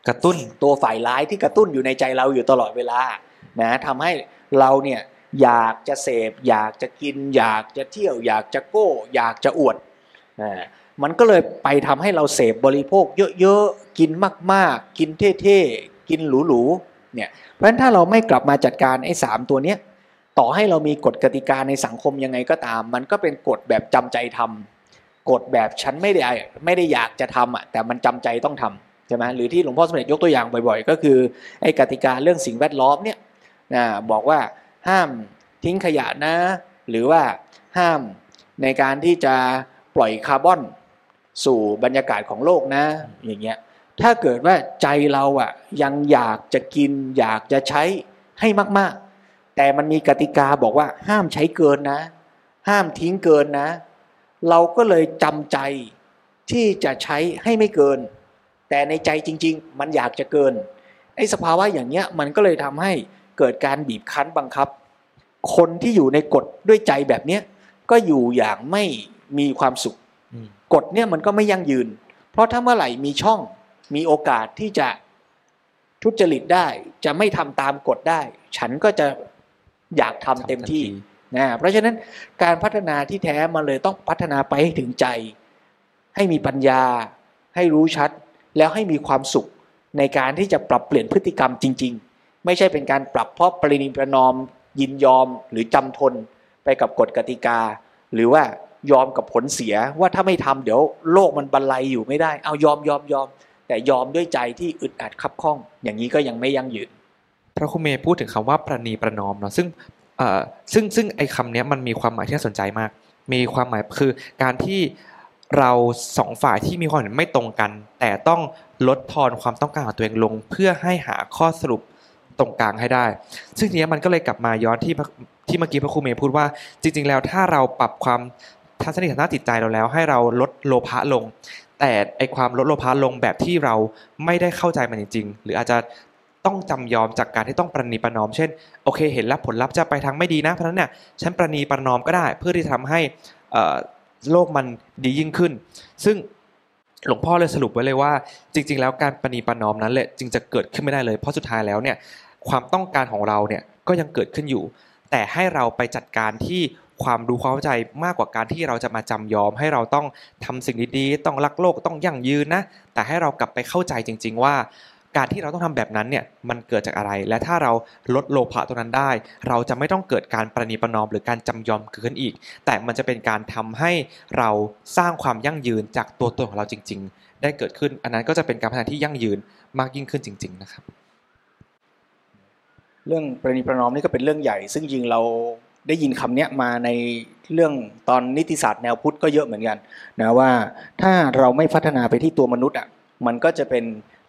กระตุ้นตัวฝ่ายร้ายที่กระตุ้นอยู่ในใจเราอยู่ตลอดเวลานะทำให้เราเนี่ยอยากจะเสพ อยากจะกิน อยากจะเที่ยว อยากจะโก้ อยากจะอวดนะมันก็เลยไปทำให้เราเสพบริโภคเยอะๆ กินมากๆ กินเท่ๆ กินหรูๆเนี่ยเพราะฉะนั้นถ้าเราไม่กลับมาจัดการไอ้สามตัวเนี้ยต่อให้เรามีกฎกติกาในสังคมยังไงก็ตาม มันก็เป็นกฎแบบจำใจทำกฎแบบฉันไม่ได้ไม่ได้อยากจะทำอะแต่มันจำใจต้องทำใช่ไหมหรือที่หลวงพ่อสมเด็จยกตัวอย่างบ่อยๆ ก็คือไอ้กติกาเรื่องสิ่งแวดล้อมเนี่ยนะบอกว่าห้ามทิ้งขยะนะ หรือว่าห้ามในการที่จะปล่อยคาร์บอนสู่บรรยากาศของโลกนะอย่างเงี้ย ถ้าเกิดว่าใจเราอะ ยังอยากจะกิน อยากจะใช้ให้มาก ๆ แต่มันมีกติกาบอกว่าห้ามใช้เกินนะ ห้ามทิ้งเกินนะ เราก็เลยจำใจที่จะใช้ให้ไม่เกิน แต่ในใจจริง ๆ มันอยากจะเกินไอ้สภาวะอย่างเงี้ยมันก็เลยทำให้เกิดการบีบคั้นบังคับ คนที่อยู่ในกฎด้วยใจแบบเนี้ยก็อยู่อย่างไม่มีความสุขอืมกฎเนี่ยมันก็ไม่ยั่งยืน เพราะถ้าเมื่อไหร่มีช่อง มีโอกาสที่จะทุจริตได้ จะไม่ทำตามกฎได้ ฉันก็จะอยากทำเต็มที่นะเพราะฉะนั้นการพัฒนาที่แท้มันเลยต้องพัฒนาไปให้ถึงใจ ให้มีปัญญา ให้รู้ชัด แล้วให้มีความสุขในการที่จะปรับเปลี่ยนพฤติกรรมจริง ๆ ไม่ใช่เป็นการปรับเพราะปรินิประนอม ยินยอมหรือจำทนไปกับกฎกติกา หรือว่ายอมกับผลเสียว่าถ้าไม่ทำเดี๋ยวโลกมันบรรลัยอยู่ไม่ได้ เอายอมยอมยอม แต่ยอมด้วยใจที่อึดอัดคับข้อง อย่างนี้ก็ยังไม่ยั่งยืน พระครูเมย์พูดถึงคำว่าประนีประนอมเนาะซึ่งเอ่อซึ่งซึ่งไอ้คำเนี้ยมันมีความหมายที่น่าสนใจมาก มีความหมายคือการที่เราสองฝ่ายที่มีความเห็นไม่ตรงกัน แต่ต้องลดทอนความต้องการของตัวเองลง เพื่อให้หาข้อสรุปตรงกลางให้ได้ ซึ่งทีนี้มันก็เลยกลับมาย้อนที่ที่เมื่อกี้พระครูเมย์พูดว่าจริง ๆ แล้วถ้าเราปรับความทัศนคติทางด้านจิตใจเราแล้ว ให้เราลดโลภะลง แต่ไอความลดโลภะลงแบบที่เราไม่ได้เข้าใจมันจริง ๆ หรืออาจจะต้องจำยอมจากการที่ต้องประนีประนอม เช่น โอเค เห็นแล้วผลลัพธ์จะไปทางไม่ดีนะ เพราะนั้นเนี่ย ฉันประนีประนอมก็ได้ เพื่อที่จะทำให้โลกมันดียิ่งขึ้น ซึ่งหลวงพ่อเลยสรุปไว้เลยว่า จริง ๆ แล้วการประนีประนอมนั้นแหละจึงจะเกิดขึ้นไม่ได้เลย เพราะสุดท้ายแล้วเนี่ย ความต้องการของเราเนี่ยก็ยังเกิดขึ้นอยู่ แต่ให้เราไปจัดการที่ ความรู้ความเข้าใจมากกว่าการที่เราจะมาจำยอม ให้เราต้องทำสิ่งดีๆต้องรักโลกต้องยั่งยืนนะ แต่ให้เรากลับไปเข้าใจจริง ๆ ว่า การที่เราต้องทำแบบนั้นเนี่ยมันเกิดจากอะไร และถ้าเราลดโลภะตรงนั้นได้ เราจะไม่ต้องเกิดการประนีประนอมหรือการจำยอมเกิดขึ้นอีก แต่มันจะเป็นการทำให้เราสร้างความยั่งยืนจากตัวตนของเราจริง ๆ ได้เกิดขึ้น อันนั้นก็จะเป็นการพัฒนาที่ยั่งยืนมากยิ่งขึ้นจริง ๆ นะครับ เรื่องประนีประนอมนี่ก็เป็นเรื่องใหญ่ ซึ่งจริงเรา ได้ยินคำนี้มาในเรื่องตอนนิติศาสตร์แนวพุทธก็เยอะเหมือนกันนะว่าถ้าเราไม่พัฒนาไปที่ตัวมนุษย์อะมันก็จะเป็น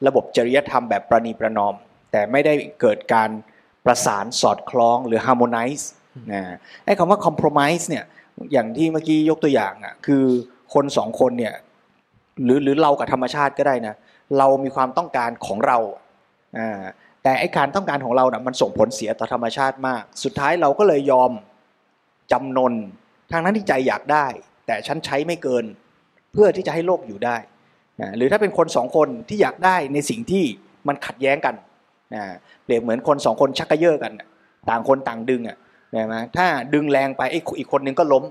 ระบบจริยธรรมแบบประนีประนอม แต่ไม่ได้เกิดการประสานสอดคล้องหรือ harmonize นะไอ้คำว่า compromise เนี่ยอย่างที่เมื่อกี้ยกตัวอย่างอะคือคนสองคนเนี่ยหรือหรือเรากับธรรมชาติก็ได้นะเรามีความต้องการของเราอ่า แต่ไอการต้องการของเรานะ่ะมันส่งผลเสียต่อธรรมชาติมาก สุดท้ายเราก็เลยยอมจำนนทางนั้นที่ใจอยากได้ แต่ฉันใช้ไม่เกิน เพื่อที่จะให้โลกอยู่ได้นะหรือถ้าเป็นคนสองคนที่อยากได้ในสิ่งที่มันขัดแย้งกันนะเปรียบเหมือนคนสองคนชักกระเยาะกัน ต่างคนต่างดึงอะนะถ้าดึงแรงไปไอ้อีกคนนึงก็ล้ม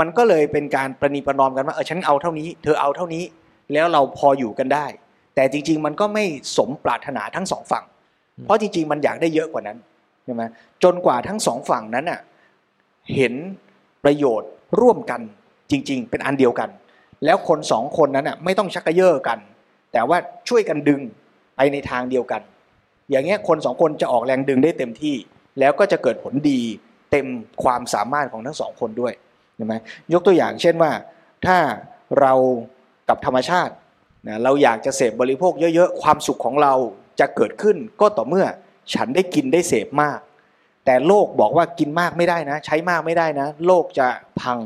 มันก็เลยเป็นการประนีประนอมกันว่าเออฉันเอาเท่านี้ เธอเอาเท่านี้ แล้วเราพออยู่กันได้ แต่จริง ๆ มันก็ไม่สมปรารถนาทั้งสองฝั่ง เพราะจริงๆมันอยากได้เยอะกว่านั้นใช่ไหมจนกว่าทั้งสองฝั่งนั้นอะเห็นประโยชน์ร่วมกันจริง ๆ เป็นอันเดียวกัน แล้วคนสองคนนั้นอะไม่ต้องชักกระเยาะกัน แต่ว่าช่วยกันดึงไปในทางเดียวกัน อย่างเงี้ยคนสองคนจะออกแรงดึงได้เต็มที่ แล้วก็จะเกิดผลดีเต็มความสามารถของทั้งสองคนด้วยใช่ไหมยกตัวอย่างเช่นว่า ถ้าเรากับธรรมชาตินะเราอยากจะเสพบริโภคเยอะๆ ความสุขของเรา จะเกิดขึ้นก็ต่อเมื่อฉันได้กินได้เสพมาก แต่โลกบอกว่ากินมากไม่ได้นะ ใช้มากไม่ได้นะ โลกจะพัง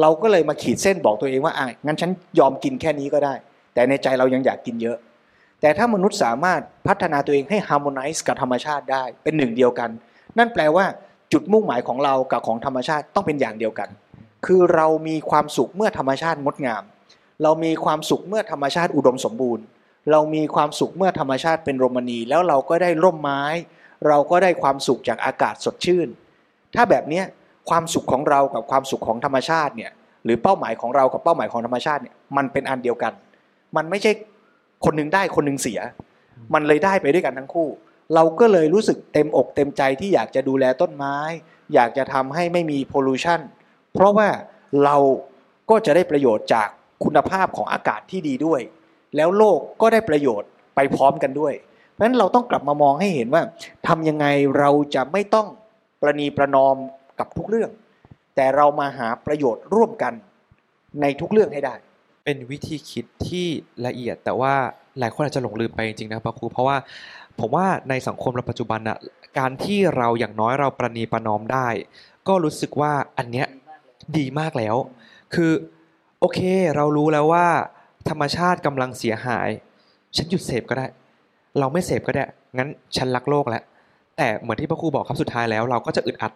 เราก็เลยมาขีดเส้นบอกตัวเองว่าอะงั้นฉันยอมกินแค่นี้ก็ได้ แต่ในใจเรายังอยากกินเยอะ แต่ถ้ามนุษย์สามารถพัฒนาตัวเองให้ harmonize กับธรรมชาติได้เป็นหนึ่งเดียวกัน นั่นแปลว่าจุดมุ่งหมายของเรากับของธรรมชาติต้องเป็นอย่างเดียวกัน คือเรามีความสุขเมื่อธรรมชาติงดงาม เรามีความสุขเมื่อธรรมชาติอุดมสมบูรณ์ เรามีความสุขเมื่อธรรมชาติเป็นรมณีย์แล้วเราก็ได้ร่มไม้ เราก็ได้ความสุขจากอากาศสดชื่น ถ้าแบบนี้ความสุขของเรากับความสุขของธรรมชาติเนี่ยหรือเป้าหมายของเรากับเป้าหมายของธรรมชาติเนี่ยมันเป็นอันเดียวกัน มันไม่ใช่คนหนึงได้คนหนึงเสีย มันเลยได้ไปด้วยกันทั้งคู่ เราก็เลยรู้สึกเต็มอกเต็มใจที่อยากจะดูแลต้นไม้ อยากจะทำให้ไม่มีพ o l u t i o n เพราะว่าเราก็จะได้ประโยชน์จากคุณภาพของอากาศที่ดีด้วย แล้วโลกก็ได้ประโยชน์ไปพร้อมกันด้วย เพราะฉะนั้นเราต้องกลับมามองให้เห็นว่าทำยังไงเราจะไม่ต้องประนีประนอมกับทุกเรื่อง แต่เรามาหาประโยชน์ร่วมกันในทุกเรื่องให้ได้ เป็นวิธีคิดที่ละเอียดแต่ว่าหลายคนอาจจะหลงลืมไปจริงๆนะครับครูเพราะว่าผมว่าในสังคมเราปัจจุบันอะการที่เราอย่างน้อยเราประนีประนอมได้ ก็รู้สึกว่าอันเนี้ยดีมากแล้ว คือโอเคเรารู้แล้วว่า ธรรมชาติกำลังเสียหาย ฉันหยุดเสพก็ได้ เราไม่เสพก็ได้ งั้นฉันรักโลกแล้วแต่เหมือนที่พระครูบอกครับสุดท้ายแล้วเราก็จะอึดอัด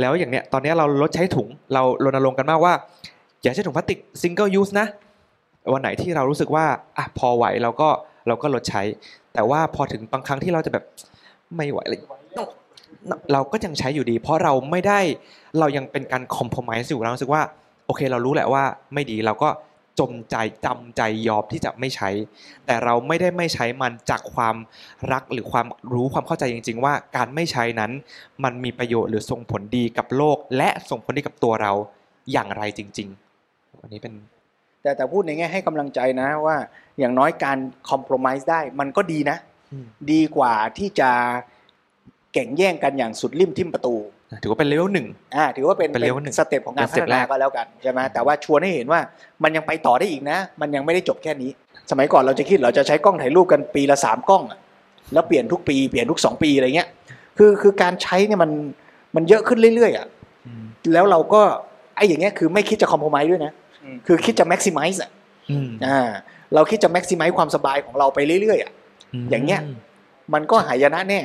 แล้วอย่างเนี้ยตอนเนี้ยเราลดใช้ถุงเรารณรงค์กันมากว่า อย่าใช้ถุงพลาสติก single use นะวันไหนที่เรารู้สึกว่าอะพอไหวเราก็เราก็ลดใช้ แต่ว่าพอถึงบางครั้งที่เราจะแบบไม่ไหวเลยเราก็ยังใช้อยู่ดี เพราะเราไม่ได้เรายังเป็นการคอมเพลมไมซ์อยู่เรารู้สึกว่า โอเคเรารู้แหละว่าไม่ดีเราก็ จมใจจำใจยอมที่จะไม่ใช้ แต่เราไม่ได้ไม่ใช้มันจากความรักหรือความรู้ความเข้าใจจริง ๆ ว่าการไม่ใช้นั้น มันมีประโยชน์หรือส่งผลดีกับโลก และส่งผลดีกับตัวเราอย่างไรจริงๆวันนี้เป็น แต่แต่พูดในแง่ให้กำลังใจนะว่าอย่างน้อยการคอม p r o m i s e ได้มันก็ดีนะอืมดีกว่าที่จะแข่งแย่งกันอย่างสุดริมทิมประตู ถือว่าเป็นเลเวลหนึ่งอ่าถือว่าเป็นเป็น level หนึ่งสเต็ปของการเป็นพั step ฒนาแรกก็แล้วกันใช่ไหมแต่ว่าชวนให้เห็นว่ามันยังไปต่อได้อีกนะ มันยังไม่ได้จบแค่นี้ สมัยก่อนเราจะคิดเราจะใช้กล้องถ่ายรูปกันปีละสามกล้องอะแล้วเปลี่ยนทุกปีเปลี่ยนทุกสองปีอะไรเงี้ยคือคือการใช้เนี่ยมันมันเยอะขึ้นเรื่อยๆอะแล้วเราก็ไอ้อย่างเงี้ยคือไม่คิดจะ compromise ด้วยนะอืมคือคิดจะ maximize อะอืมอ่าเราคิดจะ maximize ความสบายของเราไปเรื่อยๆอะอย่างเงี้ยมันก็หายนะแน่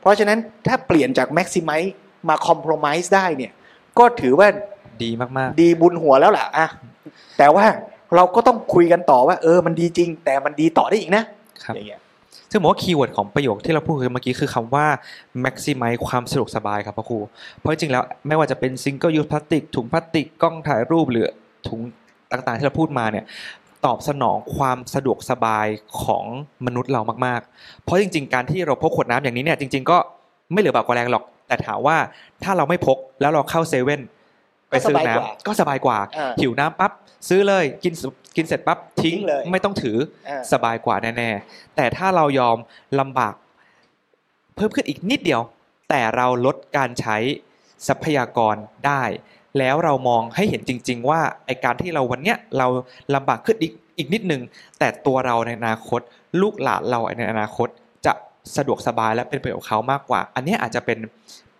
เพราะฉะนั้นถ้าเปลี่ยนจากแม็กซิมัส มาคอม p r o m i s e ได้เนี่ย ก็ถือว่าดีมากเป็นบุญหัวแล้วล่ะอะแต่ว่าเราก็ต้องคุยกันต่อว่า เออมันดีจริง แต่มันดีต่อได้อีกนะๆครับอย่างเงี้ยซึ่งผมว่า keyword ของประโยคที่เราพูดคือเมื่อกี้คือคำว่า maximize ความสะดวกสบายครับพ่อครู เพราะจริงๆแล้วไม่ว่าจะเป็น single use พลาสติกถุงพลาสติกกล้องถ่ายรูปหรือถุงต่างๆ ที่เราพูดมาเนี่ยตอบสนองความสะดวกสบายของมนุษย์เรามากๆ เพราะจริง ๆ การที่เราพกขวดน้ำอย่างนี้เนี่ยจริง ๆ ก็ไม่เหลือบากกว่าแรงหรอก แต่ถามว่าถ้าเราไม่พกแล้วเราเข้าเซเว่นไปซื้อน้ำก็สบายกว่าอ่าหิวน้ำปั๊บซื้อเลยกินกินเสร็จปั๊บทิ้งทิ้งเลยไม่ต้องถืออ่าสบายกว่าแน่ๆแต่ถ้าเรายอมลำบาก เพิ่มขึ้นอีกนิดเดียว แต่เราลดการใช้ทรัพยากรได้ แล้วเรามองให้เห็นจริง ๆ ว่าไอการที่เราวันเนี้ยเราลำบากขึ้นอีกอีกนิดนึง แต่ตัวเราในอนาคต ลูกหลานเราในอนาคตจะสะดวกสบายและเป็นประโยชน์กับเขามากกว่า อันเนี้ยอาจจะเป็น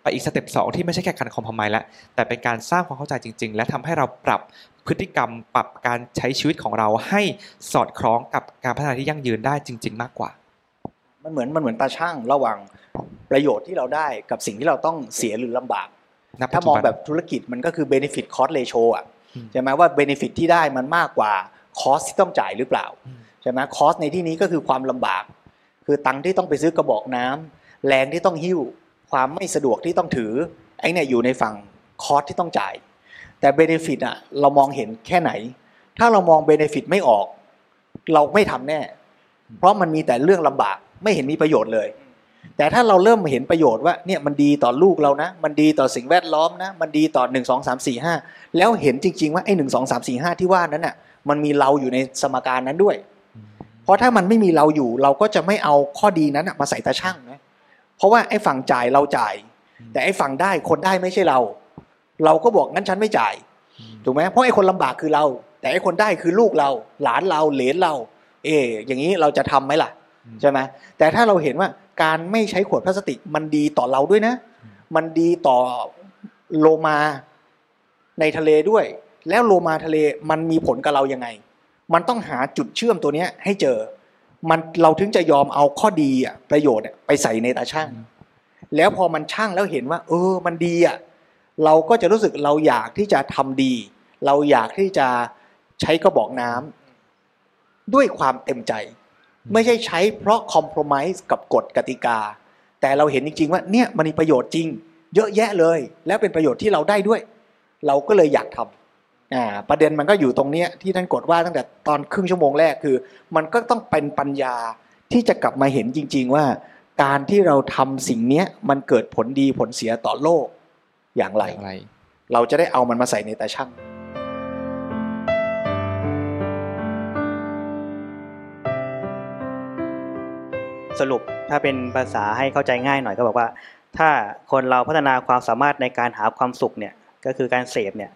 ไปอีกสเต็ปสองที่ไม่ใช่แค่การคอมพมายแล้วแต่เป็นการสร้างความเข้าใจจริง ๆ และทำให้เราปรับพฤติกรรมปรับการใช้ชีวิตของเราให้สอดคล้องกับการพัฒนาที่ยั่งยืนได้จริง ๆ มากกว่า มันเหมือนมันเหมือนตาช่างระหว่างประโยชน์ที่เราได้กับสิ่งที่เราต้องเสียหรือลำบากณปัถ้าจมจุองบันแบบธุรกิจมันก็คือ benefit cost ratio อะอืมใช่ไหมว่า benefit ที่ได้มันมากกว่า cost ที่ต้องจ่ายหรือเปล่าอืมใช่ไหม cost ในที่นี้ก็คือความลำบาก คือตังค์ที่ต้องไปซื้อกระบอกน้ำแรงที่ต้องหิ้ว ความไม่สะดวกที่ต้องถือไอ้เนี่ยอยู่ในฝั่ง cost ที่ต้องจ่าย แต่ benefit อะเรามองเห็นแค่ไหน ถ้าเรามอง benefit ไม่ออก เราไม่ทำแน่ เพราะมันมีแต่เรื่องลำบากไม่เห็นมีประโยชน์เลย แต่ถ้าเราเริ่มเห็นประโยชน์ว่าเนี่ยมันดีต่อลูกเรานะ มันดีต่อสิ่งแวดล้อมนะ มันดีต่อหนึ่งสองสามสี่ห้าแล้วเห็นจริง ๆ ว่าไอ้หนึ่งสองสามสี่ห้าที่ว่านั้นน่ะ มันมีเราอยู่ในสมการนั้นด้วย เพราะถ้ามันไม่มีเราอยู่ เราก็จะไม่เอาข้อดีนั้นมาใส่ตาช่างนะ เพราะว่าไอ้ฝั่งจ่ายเราจ่าย แต่ไอ้ฝั่งได้คนได้ไม่ใช่เรา เราก็บอกงั้นฉันไม่จ่ายถูกไหมเพราะไอ้คนลำบากคือเรา แต่ไอ้คนได้คือลูกเรา หลานเราเหลนเรา เอออย่างนี้เราจะทำไหมล่ะใช่ไหมแต่ถ้าเราเห็นว่าการไม่ใช้ขวดพลาสติกมันดีต่อเราด้วยนะ มันดีต่อโลมาในทะเลด้วย แล้วโลมาทะเลมันมีผลกับเรายังไง มันต้องหาจุดเชื่อมตัวเนี้ยให้เจอ มันเราถึงจะยอมเอาข้อดีอะประโยชน์อะไปใส่ในตาช่าง แล้วพอมันช่างแล้วเห็นว่า เออมันดีอะเราก็จะรู้สึกเราอยากที่จะทำดี เราอยากที่จะใช้กระบอกน้ำด้วยความเต็มใจ ไม่ใช่ใช้เพราะคอม p r o m i s e กับกฎกติกา แต่เราเห็นจริง ๆ ว่าเนี่ยมันมีประโยชน์จริง เยอะแยะเลย แล้วเป็นประโยชน์ที่เราได้ด้วย เราก็เลยอยากทำ อ่าประเด็นมันก็อยู่ตรงเนี้ยที่ท่านกดว่าตั้งแต่ตอนครึ่งชั่วโมงแรกคือ มันก็ต้องเป็นปัญญาที่จะกลับมาเห็นจริง ๆ ว่า การที่เราทำสิ่งเนี้ยมันเกิดผลดีผลเสียต่อโลกอย่างไรอย่างไร เราจะได้เอามันมาใส่ในตาช่างสรุปถ้าเป็นภาษาให้เข้าใจง่ายหน่อยก็บอกว่า ถ้าคนเราพัฒนาความสามารถในการหาความสุขเนี่ยก็คือการเสพเนี่ย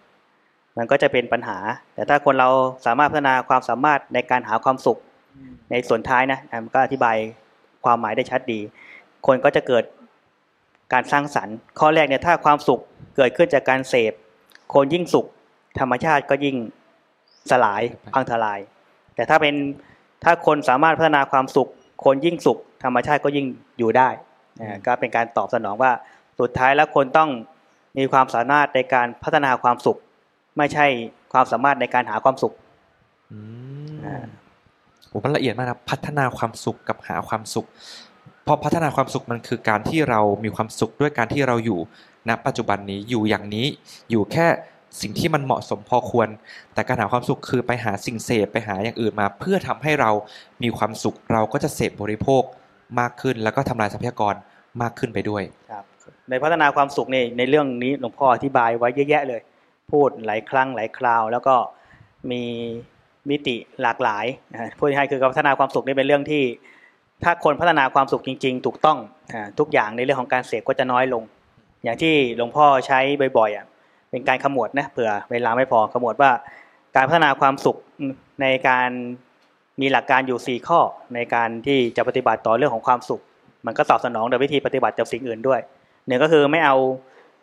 มันก็จะเป็นปัญหา แต่ถ้าคนเราสามารถพัฒนาความสามารถในการหาความสุขในส่วนท้ายนะอะมันก็อธิบายความหมายได้ชัดดี คนก็จะเกิดการสร้างสรรค์ ข้อแรกเนี่ยถ้าความสุขเกิดขึ้นจากการเสพ คนยิ่งสุข ธรรมชาติก็ยิ่งสลายพังทลาย แต่ถ้าเป็นถ้าคนสามารถพัฒนาความสุข คนยิ่งสุข ธรรมชาติก็ยิ่งอยู่ได้นะก็เป็นการตอบสนองว่าสุดท้ายแล้วคนต้องมีความสามารถในการพัฒนาความสุข ไม่ใช่ความสามารถในการหาความสุขอืมอ่าโอ้มันละเอียดมากนะพัฒนาความสุขกับหาความสุขเพราะพัฒนาความสุขมันคือการที่เรามีความสุขด้วยการที่เราอยู่ณปัจจุบันนี้อยู่อย่างนี้อยู่แค่สิ่งที่มันเหมาะสมพอควร แต่การหาความสุขคือไปหาสิ่งเสพไปหาอย่างอื่นมา เพื่อทำให้เรามีความสุขเราก็จะเสพบริโภคมากขึ้น แล้วก็ทำลายทรัพยากรมากขึ้นไปด้วยครับในพัฒนาความสุขในในเรื่องนี้หลวงพ่ออธิบายไว้เยอะแยะเลย พูดหลายครั้งหลายคราว แล้วก็มีมิติหลากหลายนะพูดง่ายคือการพัฒนาความสุขนี่เป็นเรื่องที่ ถ้าคนพัฒนาความสุขจริง ๆ ถูกต้องทุกอย่างในเรื่องของการเสพก็จะน้อยลง อย่างที่หลวงพ่อใช้บ่อยๆเป็นการขมวดนะเผื่อเวลาไม่พอขมวดว่า การพัฒนาความสุขในการมีหลักการอยู่สี่ข้อในการที่จะปฏิบัติต่อเรื่องของความสุข มันก็ตอบสนองโดยวิธีปฏิบัติกับสิ่งอื่นด้วยหนึ่งก็คือไม่เอา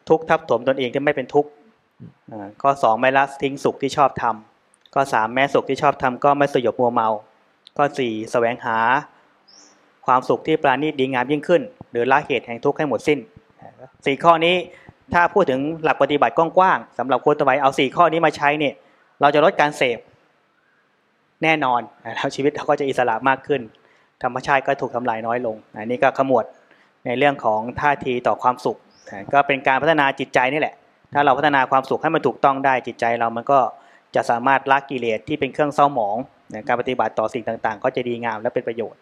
ทุกข์ทับถมตนเองที่ไม่เป็นทุกข์ ข้อสองไม่ละทิ้งสุขที่ชอบทำข้อสามแม้สุขที่ชอบทำก็ไม่สยบมัวเมา ข้อสี่แสวงหา ความสุขที่ปราณีตดีงามยิ่งขึ้น หรือละเหตุแห่งทุกข์ให้หมดสิ้นสี่ข้อนี้ถ้าพูดถึงหลักปฏิบัติกว้างๆสำหรับคนต่อไปเอาสี่ข้อนี้มาใช้เนี่ยเราจะลดการเสพแน่นอนแล้วชีวิตเราก็จะอิสระมากขึ้น ธรรมชาติก็ถูกทำลายน้อยลงอันนี้ก็ขมวดในเรื่องของท่าทีต่อความสุข ก็เป็นการพัฒนาจิตใจนี่แหละ ถ้าเราพัฒนาความสุขให้มันถูกต้องได้จิตใจเรามันก็จะสามารถละกิเลสที่เป็นเครื่องเศร้าหมองการปฏิบัติต่อสิ่งต่างๆ ก็จะดีงามและเป็นประโยชน์